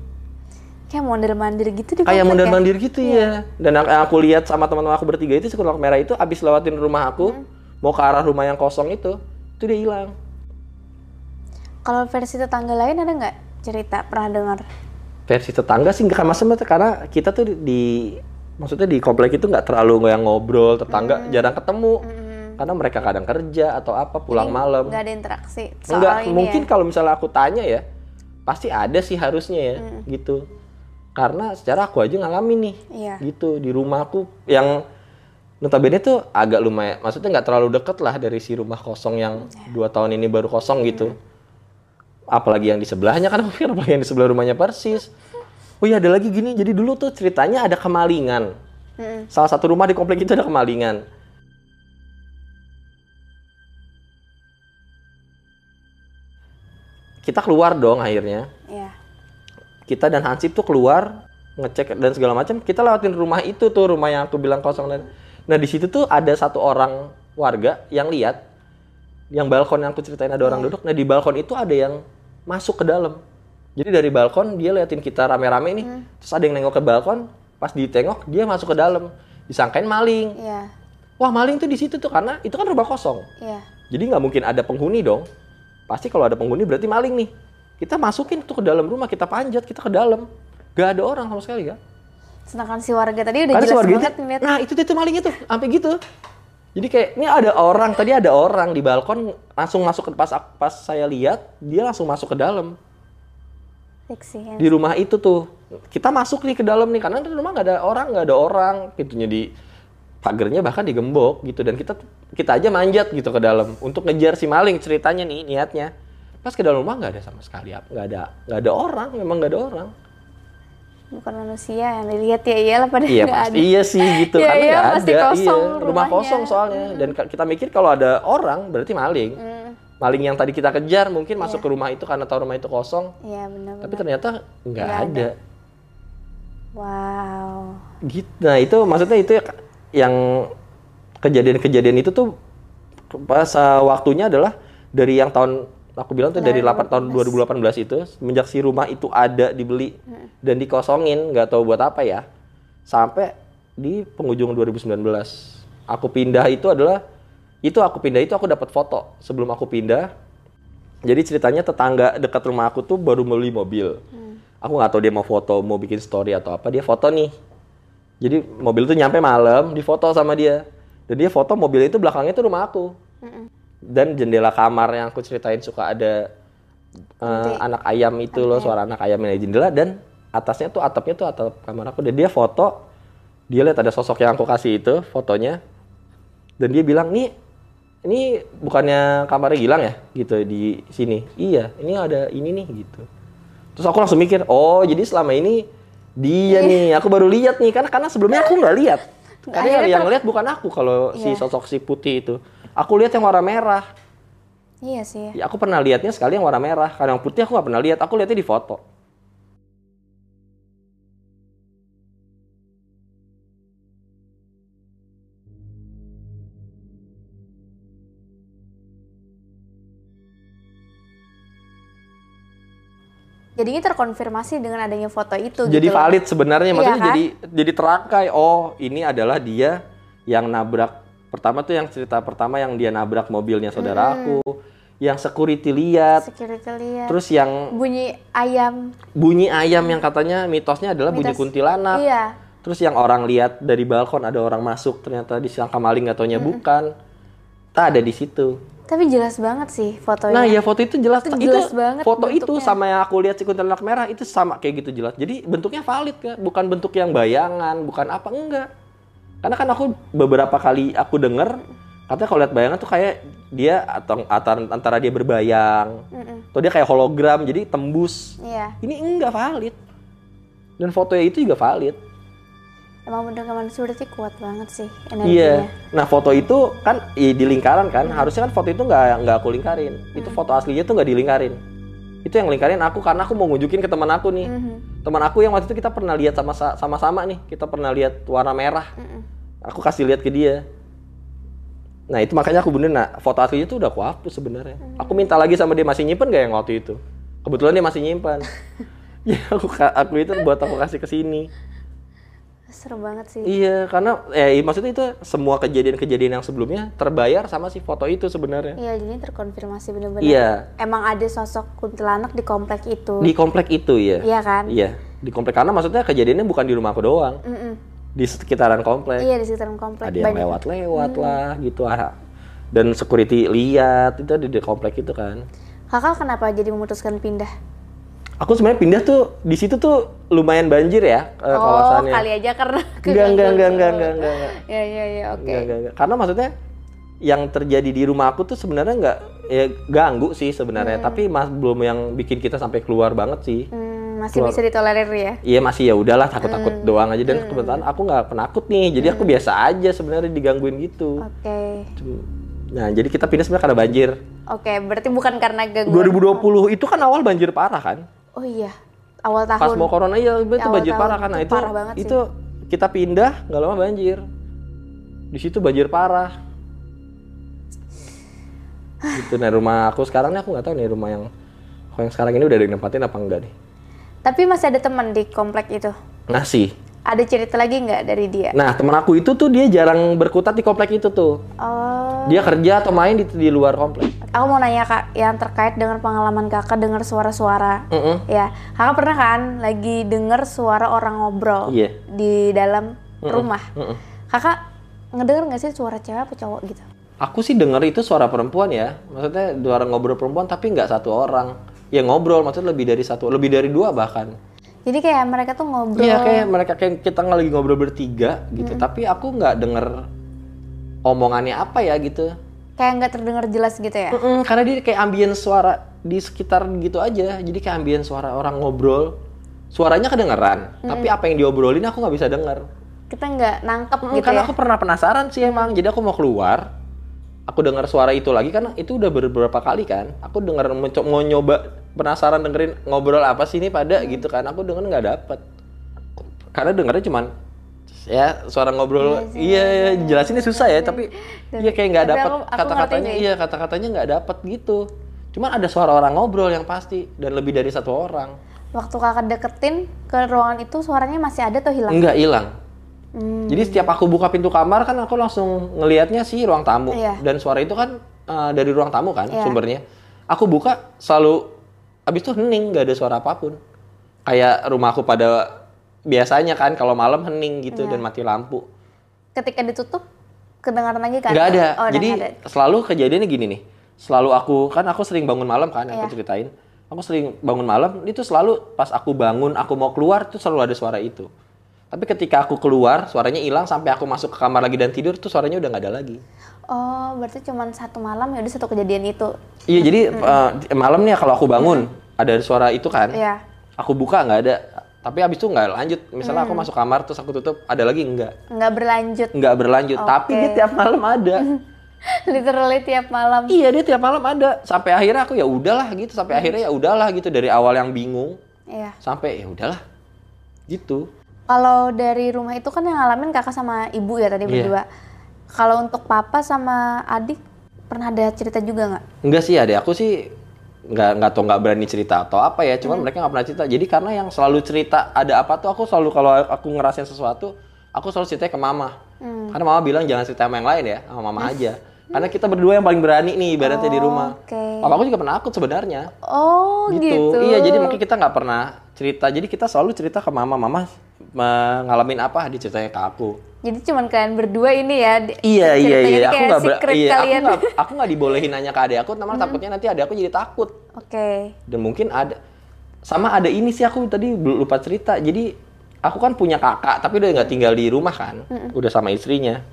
S2: Kayak mondar-mandir gitu di
S1: kayak
S2: komplek
S1: mondar
S2: ya?
S1: gitu ya dan yang aku lihat sama teman-teman aku bertiga itu kuntilanak merah itu abis lewatin rumah aku mau ke arah rumah yang kosong itu itu dia hilang.
S2: Kalau versi tetangga lain ada nggak cerita? Pernah dengar?
S1: versi tetangga sih nggak masalah karena kita tuh di, di- maksudnya di komplek itu nggak terlalu yang ngobrol tetangga jarang ketemu. Karena mereka kadang kerja atau apa pulang malam.
S2: Nggak ada interaksi soal
S1: Enggak,
S2: ini
S1: mungkin
S2: ya?
S1: kalau misalnya aku tanya ya, pasti ada sih harusnya ya,
S2: Hmm.
S1: gitu. Karena secara aku aja ngalamin nih,
S2: Iya.
S1: gitu di rumahku yang notabene tuh agak lumayan, maksudnya nggak terlalu deket lah dari si rumah kosong yang
S2: Iya.
S1: dua tahun ini baru kosong gitu.
S2: Hmm.
S1: Apalagi yang di sebelahnya kan aku pikir apalagi yang di sebelah rumahnya persis. Oh iya ada lagi gini, jadi dulu tuh ceritanya ada kemalingan.
S2: Mm-mm.
S1: Salah satu rumah di komplek itu ada kemalingan. Kita keluar dong akhirnya.
S2: Iya.
S1: Kita dan Hansip tuh keluar ngecek dan segala macam. Kita lewatin rumah itu tuh, rumah yang aku bilang kosong dan Nah, di situ tuh ada satu orang warga yang lihat yang balkon yang aku ceritain ada orang duduk. Nah, di balkon itu ada yang masuk ke dalam. Jadi dari balkon dia liatin kita rame-rame nih. Terus ada yang nengok ke balkon, pas ditengok dia masuk ke dalam. Disangkain maling.
S2: Iya.
S1: Wah maling tuh di situ tuh karena itu kan rumah kosong.
S2: Iya.
S1: Jadi nggak mungkin ada penghuni dong. Pasti kalau ada penghuni berarti maling nih. Kita masukin tuh ke dalam rumah, kita panjat, kita ke dalam. Gak ada orang sama sekali kan.
S2: Sedangkan si warga tadi udah
S1: Karena si
S2: jelas
S1: warga
S2: banget
S1: itu, nah itu tuh itu malingnya tuh, sampai gitu. Jadi kayak ini ada orang, tadi ada orang di balkon langsung masuk ke pas pas saya lihat dia langsung masuk ke dalam.
S2: Asik sih.
S1: di rumah itu tuh kita masuk nih ke dalam nih karena di rumah nggak ada orang nggak ada orang pintunya di pagernya bahkan digembok gitu dan kita kita aja manjat gitu ke dalam untuk ngejar si maling ceritanya nih niatnya pas ke dalam rumah nggak ada sama sekali nggak ada nggak ada orang memang nggak ada orang
S2: Bukan manusia yang dilihat ya iyalah pada
S1: iya
S2: nggak
S1: pasti
S2: ada.
S1: iya sih gitu
S2: Iya,
S1: kan
S2: iya,
S1: nggak
S2: pasti
S1: ada
S2: kosong
S1: iya rumah
S2: rumahnya.
S1: kosong soalnya dan ka- kita mikir kalau ada orang berarti maling
S2: Hmm,
S1: maling yang tadi kita kejar mungkin masuk
S2: Iya.
S1: ke rumah itu karena tahu rumah itu kosong
S2: Iya benar.
S1: tapi ternyata nggak
S2: Nggak
S1: ada.
S2: Wow.
S1: gitu nah itu maksudnya itu yang kejadian-kejadian itu tuh pas uh, waktunya adalah dari yang tahun aku bilang tuh dari 8 tahun 2018 itu semenjak si rumah itu ada dibeli dan dikosongin nggak tahu buat apa ya sampai di penghujung 2019 aku pindah itu adalah itu aku pindah itu aku dapat foto sebelum aku pindah. Jadi ceritanya tetangga dekat rumah aku tuh baru beli mobil. Aku nggak tahu dia mau foto mau bikin story atau apa dia foto nih jadi mobil tuh nyampe malam difoto sama dia. Dan dia foto mobil itu belakangnya tuh rumah aku. Dan jendela kamar yang aku ceritain suka ada eh, anak ayam itu loh suara anak ayam yang di jendela. Dan atasnya tuh atapnya tuh atap kamar aku. Dan dia foto dia lihat ada sosok yang aku kasih itu fotonya. Dan dia bilang nih ini bukannya kamarnya Gilang ya? Gitu di sini. Iya ini ada ini nih gitu. Terus aku langsung mikir oh jadi selama ini dia nih aku baru lihat nih karena karena sebelumnya aku nggak lihat. Karena yang, yang lihat bukan aku kalau si
S2: Iya.
S1: sosok si putih itu. Aku lihat yang warna merah.
S2: Iya sih.
S1: ya aku pernah lihatnya sekali yang warna merah. Kalau yang putih aku nggak pernah lihat aku lihatnya di foto
S2: Jadinya terkonfirmasi dengan adanya foto itu
S1: jadi
S2: gitu. loh.
S1: valid sebenarnya maksudnya
S2: Iya kan?
S1: jadi jadi terangkai oh ini adalah dia yang nabrak pertama tuh yang cerita pertama yang dia nabrak mobilnya saudara aku yang security lihat
S2: Security lihat.
S1: terus yang
S2: bunyi ayam.
S1: bunyi ayam yang katanya mitosnya adalah bunyi
S2: Mitos.
S1: kuntilanak
S2: Iya.
S1: terus yang orang lihat dari balkon ada orang masuk ternyata disangka maling atau bukan tak ada di situ
S2: Tapi jelas banget sih fotonya.
S1: Nah ya foto itu jelas.
S2: Itu jelas banget
S1: Foto itu
S2: bentuknya.
S1: sama yang aku lihat si kuntilanak merah itu sama kayak gitu jelas. Jadi bentuknya valid kan, bukan bentuk yang bayangan, bukan apa enggak. Karena kan aku beberapa kali aku denger katanya kalau lihat bayangan tuh kayak dia atau antara, antara dia berbayang
S2: Mm-mm.
S1: atau dia kayak hologram jadi tembus.
S2: Iya.
S1: Ini enggak valid. Dan fotonya itu juga valid.
S2: Emang bentuknya manusia berarti kuat banget sih energinya.
S1: Iya. Nah foto itu kan i- di lingkaran kan, harusnya kan foto itu nggak nggak aku lingkarin. Itu foto aslinya tuh nggak dilingkarin. Itu yang lingkarin aku karena aku mau nunjukin ke teman aku nih.
S2: Mhm.
S1: Teman aku yang waktu itu kita pernah lihat sama sama-sama nih, kita pernah lihat warna merah.
S2: Mm-mm.
S1: Aku kasih lihat ke dia. Nah itu makanya aku bener, nah foto aslinya tuh udah aku hapus sebenarnya. Aku minta lagi sama dia masih nyimpen gak yang waktu itu? Kebetulan dia masih nyimpan. ya aku aku itu buat aku kasih ke sini.
S2: Seru banget sih.
S1: Iya, karena eh maksudnya itu semua kejadian-kejadian yang sebelumnya terbayar sama si foto itu sebenarnya.
S2: Iya, jadinya terkonfirmasi bener-bener.
S1: Iya,
S2: Emang ada sosok kuntilanak di komplek itu.
S1: di komplek itu ya.
S2: Iya kan?
S1: Iya, di komplek karena maksudnya kejadiannya bukan di rumah aku doang,
S2: Mm-mm.
S1: di sekitaran komplek.
S2: Iya di sekitaran komplek.
S1: Ada yang lewat-lewat lah gitu ah. Dan security lihat itu di, di komplek itu kan.
S2: Kakak kenapa jadi memutuskan pindah?
S1: Aku sebenarnya pindah tuh di situ tuh lumayan banjir ya eh,
S2: oh,
S1: kawasannya.
S2: kali aja karena
S1: Enggak, enggak, enggak, enggak, enggak, enggak, enggak.
S2: Ya, ya, ya, oke.
S1: Enggak, enggak, enggak. Karena maksudnya yang terjadi di rumah aku tuh sebenarnya nggak ya ganggu sih sebenarnya, tapi mas belum yang bikin kita sampai keluar banget sih.
S2: Hmm, masih
S1: Keluar.
S2: bisa ditolerir ya?
S1: Iya masih ya udahlah takut-takut doang aja dan kebetulan aku nggak penakut nih, jadi aku biasa aja sebenarnya digangguin gitu.
S2: Oke.
S1: Cum- Nah jadi kita pindah sebenarnya karena banjir.
S2: Oke, berarti bukan karena gangguan.
S1: 2020 itu kan awal banjir parah kan?
S2: Oh iya, awal tahun.
S1: Pas mau corona iya itu banjir parah kan? Nah
S2: itu
S1: itu
S2: parah banget sih.
S1: itu kita pindah nggak lama banjir. Di situ banjir parah. Gitu nah rumah aku sekarang nih aku nggak tahu nih rumah yang yang sekarang ini udah ada yang nempatin apa enggak nih.
S2: Tapi masih ada teman di komplek itu.
S1: Masih.
S2: Ada cerita lagi nggak dari dia?
S1: Nah teman aku itu tuh dia jarang berkutat di komplek itu tuh.
S2: Oh,
S1: Dia kerja atau main di, di luar komplek.
S2: aku mau nanya kak, yang terkait dengan pengalaman kakak dengar suara-suara.
S1: Mm-mm.
S2: Ya, kakak pernah kan lagi dengar suara orang ngobrol
S1: Iya.
S2: di dalam rumah.
S1: Mm-mm.
S2: Kakak ngedenger nggak sih suara cewek apa cowok gitu?
S1: Aku sih denger itu suara perempuan ya. Maksudnya suara ngobrol perempuan tapi nggak satu orang. ya ngobrol maksudnya lebih dari satu lebih dari dua bahkan
S2: Jadi kayak mereka tuh ngobrol.
S1: Iya kayak mereka kayak kita lagi ngobrol bertiga gitu, tapi aku nggak denger omongannya apa ya gitu.
S2: Kayak nggak terdengar jelas gitu ya.
S1: Mm-mm, karena dia kayak ambien suara di sekitar gitu aja, jadi kayak ambien suara orang ngobrol, suaranya kedengeran, tapi apa yang diobrolin aku nggak bisa denger.
S2: Kita nggak nangkep
S1: Mm,
S2: gitu
S1: karena
S2: ya.
S1: aku pernah penasaran sih emang, jadi aku mau keluar, aku dengar suara itu lagi kan itu udah beberapa kali kan, aku dengar mau nyoba penasaran dengerin ngobrol apa sih ini pada
S2: Hmm.
S1: gitu kan, aku denger nggak dapet, karena dengarnya cuman ya suara ngobrol iya, iya jelasinnya susah ya tapi iya kayak nggak dapet kata-katanya iya kata-katanya nggak dapet gitu cuman ada suara orang ngobrol yang pasti dan lebih dari satu orang
S2: Waktu kakak deketin ke ruangan itu suaranya masih ada atau hilang?
S1: nggak hilang
S2: Hmm.
S1: Jadi setiap aku buka pintu kamar kan aku langsung ngelihatnya sih ruang tamu
S2: Iya.
S1: dan suara itu kan uh, dari ruang tamu kan
S2: Iya.
S1: sumbernya. Aku buka selalu abis itu hening nggak ada suara apa pun. Kayak rumahku pada biasanya kan kalau malam hening gitu
S2: Iya.
S1: dan mati lampu.
S2: Ketika ditutup kedengaran lagi kan?
S1: Nggak ada.
S2: Oh,
S1: Jadi
S2: ada.
S1: selalu kejadiannya gini nih. Selalu aku kan aku sering bangun malam kan
S2: Iya.
S1: aku ceritain. Aku sering bangun malam itu selalu pas aku bangun aku mau keluar tuh selalu ada suara itu. Tapi ketika aku keluar suaranya hilang sampai aku masuk ke kamar lagi dan tidur tuh suaranya udah nggak ada lagi.
S2: Oh, berarti cuma satu malam ya udah satu kejadian itu.
S1: Iya jadi eh, malam nih kalau aku bangun ada suara itu kan.
S2: Iya.
S1: Aku buka nggak ada. Tapi abis itu nggak lanjut. Misalnya aku masuk kamar terus aku tutup ada lagi nggak.
S2: Nggak berlanjut.
S1: Nggak berlanjut. Tapi dia tiap malam ada.
S2: Literally tiap malam.
S1: iya dia tiap malam ada. Sampai akhirnya aku ya udahlah gitu. Sampai akhirnya ya udahlah gitu dari awal yang bingung
S2: Iya.
S1: sampai ya udahlah gitu.
S2: Kalau dari rumah itu kan yang ngalamin kakak sama ibu ya tadi
S1: Iya.
S2: berdua. Kalau untuk papa sama adik pernah ada cerita juga nggak?
S1: Enggak sih adek aku sih nggak nggak tau nggak berani cerita atau apa ya. Cuman mereka nggak pernah cerita. Jadi karena yang selalu cerita ada apa tuh aku selalu kalau aku ngerasain sesuatu aku selalu cerita ke mama. Karena mama bilang jangan cerita sama yang lain ya sama mama aja. Karena kita berdua yang paling berani nih ibaratnya di rumah.
S2: Oke.
S1: papa aku juga penakut sebenarnya.
S2: Oh gitu.
S1: gitu. iya jadi makanya kita nggak pernah cerita. Jadi kita selalu cerita ke mama. Mama ngalamin apa? Diceritain ke aku.
S2: Jadi cuman kalian berdua ini ya. di-
S1: Iya iya
S2: ceritanya
S1: iya.
S2: ini
S1: aku nggak ber- iya aku
S2: kalian.
S1: aku nggak dibolehin nanya ke adik aku namanya takutnya nanti adik aku jadi takut.
S2: Oke.
S1: dan mungkin ada sama ada ini sih aku tadi lupa cerita. Jadi aku kan punya kakak tapi udah nggak tinggal di rumah kan? Udah sama istrinya.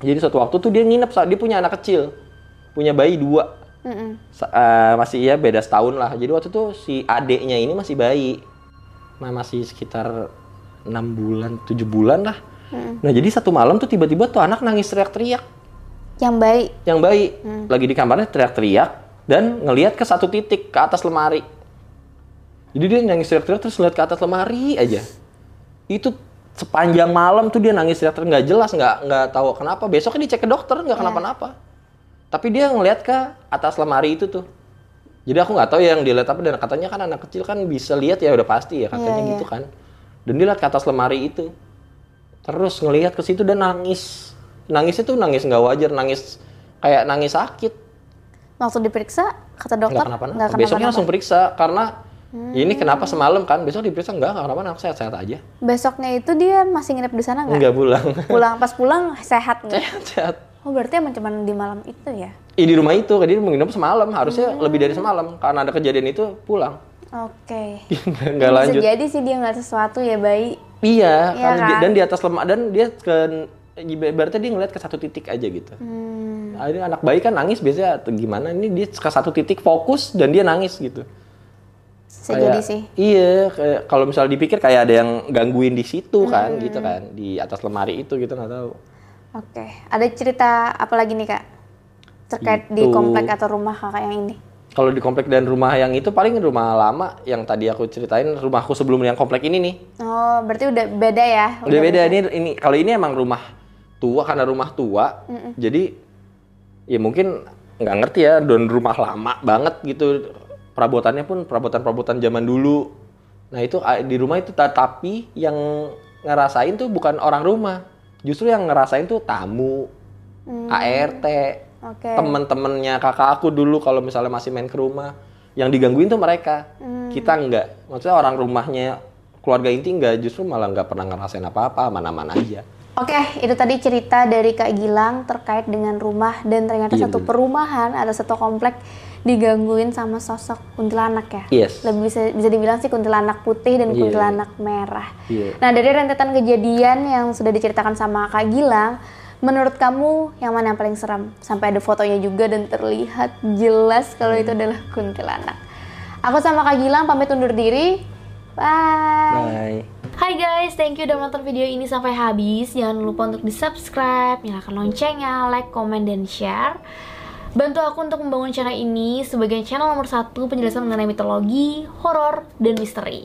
S1: Jadi suatu waktu tuh dia nginep dia punya anak kecil. Punya bayi dua. Sa- eh, masih ya beda setahun lah. Jadi waktu itu si adeknya ini masih bayi. Nah masih sekitar enam bulan tujuh bulan lah nah jadi satu malam tuh tiba-tiba tuh anak nangis teriak-teriak
S2: Yang baik.
S1: yang bayi lagi di kamarnya teriak-teriak dan ngelihat ke satu titik ke atas lemari. Jadi dia nangis teriak-teriak terus ngeliat ke atas lemari aja. Itu sepanjang malam tuh dia nangis teriak-teriak nggak jelas nggak nggak tahu kenapa. Besoknya dicek ke dokter nggak kenapa-napa. Tapi dia ngelihat ke atas lemari itu tuh. Jadi aku nggak tahu ya yang dilihat apa dan katanya kan anak kecil kan bisa lihat ya udah pasti ya katanya
S2: Iya, iya.
S1: gitu kan. Dan dia lihat ke atas lemari itu. Terus ngelihat ke situ dan nangis. Nangis itu nangis nggak wajar, nangis kayak nangis sakit.
S2: Waktu diperiksa kata dokter
S1: Nggak kenapa-napa.
S2: nggak
S1: Besoknya
S2: kenapa-napa.
S1: langsung periksa karena ini kenapa semalam kan? Besok diperiksa enggak, enggak kenapa-napa, sehat-sehat aja.
S2: Besoknya itu dia masih nginep di sana nggak?
S1: Enggak pulang.
S2: Pulang pas pulang sehat nggak?
S1: Sehat-sehat.
S2: Oh berarti emang cuma di malam itu ya?
S1: Ih, di rumah itu, dia menginap semalam, harusnya
S2: Hmm.
S1: lebih dari semalam. Karena ada kejadian itu pulang.
S2: Oke.
S1: Enggak
S2: Bisa
S1: lanjut.
S2: jadi sih dia nggak sesuatu ya bayi.
S1: Iya,
S2: Iya
S1: di-
S2: kan?
S1: dan di atas lemak dan dia ke berarti dia ngeliat ke satu titik aja gitu.
S2: Hmm.
S1: Ini anak bayi kan nangis biasanya atau gimana? Ini dia ke satu titik fokus dan dia nangis gitu.
S2: Bisa jadi sih.
S1: Iya, kayak kalau misalnya dipikir kayak ada yang gangguin di situ kan,
S2: Hmm.
S1: gitu kan, di atas lemari itu gitu nggak tahu.
S2: Oke. Ada cerita apa lagi nih kak? Terkait di
S1: Itu.
S2: komplek atau rumah kakak yang ini?
S1: Kalau di komplek dan rumah yang itu paling rumah lama yang tadi aku ceritain rumahku sebelum yang komplek ini nih.
S2: Oh berarti udah beda ya?
S1: Udah beda ini ini kalau ini emang rumah tua karena rumah tua. Jadi ya mungkin nggak ngerti ya dan rumah lama banget gitu. Perabotannya pun perabotan-perabotan zaman dulu. Nah, itu ah, di rumah itu ta- tapi yang ngerasain tuh bukan orang rumah. Justru yang ngerasain tuh tamu, ART,
S2: Oke.
S1: temen-temennya kakak aku dulu kalau misalnya masih main ke rumah yang digangguin tuh mereka kita enggak maksudnya orang rumahnya keluarga inti enggak justru malah nggak pernah ngerasain apa-apa mana-mana aja
S2: Oke, itu tadi cerita dari Kak Gilang terkait dengan rumah dan ternyata
S1: Iya,
S2: satu
S1: bener.
S2: perumahan ada satu komplek digangguin sama sosok kuntilanak ya.
S1: Yes.
S2: Lebih bisa bisa dibilang sih kuntilanak putih dan
S1: Iya.
S2: kuntilanak merah.
S1: Iya.
S2: Nah, dari rentetan kejadian yang sudah diceritakan sama Kak Gilang, menurut kamu yang mana yang paling serem? Sampai ada fotonya juga dan terlihat jelas kalau
S1: Hmm.
S2: itu adalah kuntilanak. Aku sama Kak Gilang pamit undur diri. Bye.
S1: Bye.
S2: Hai guys, thank you udah menonton video ini sampai habis. Jangan lupa untuk di subscribe, nyalakan loncengnya, like, comment, dan share. Bantu aku untuk membangun channel ini sebagai channel nomor satu penjelasan mengenai mitologi, horor, dan misteri.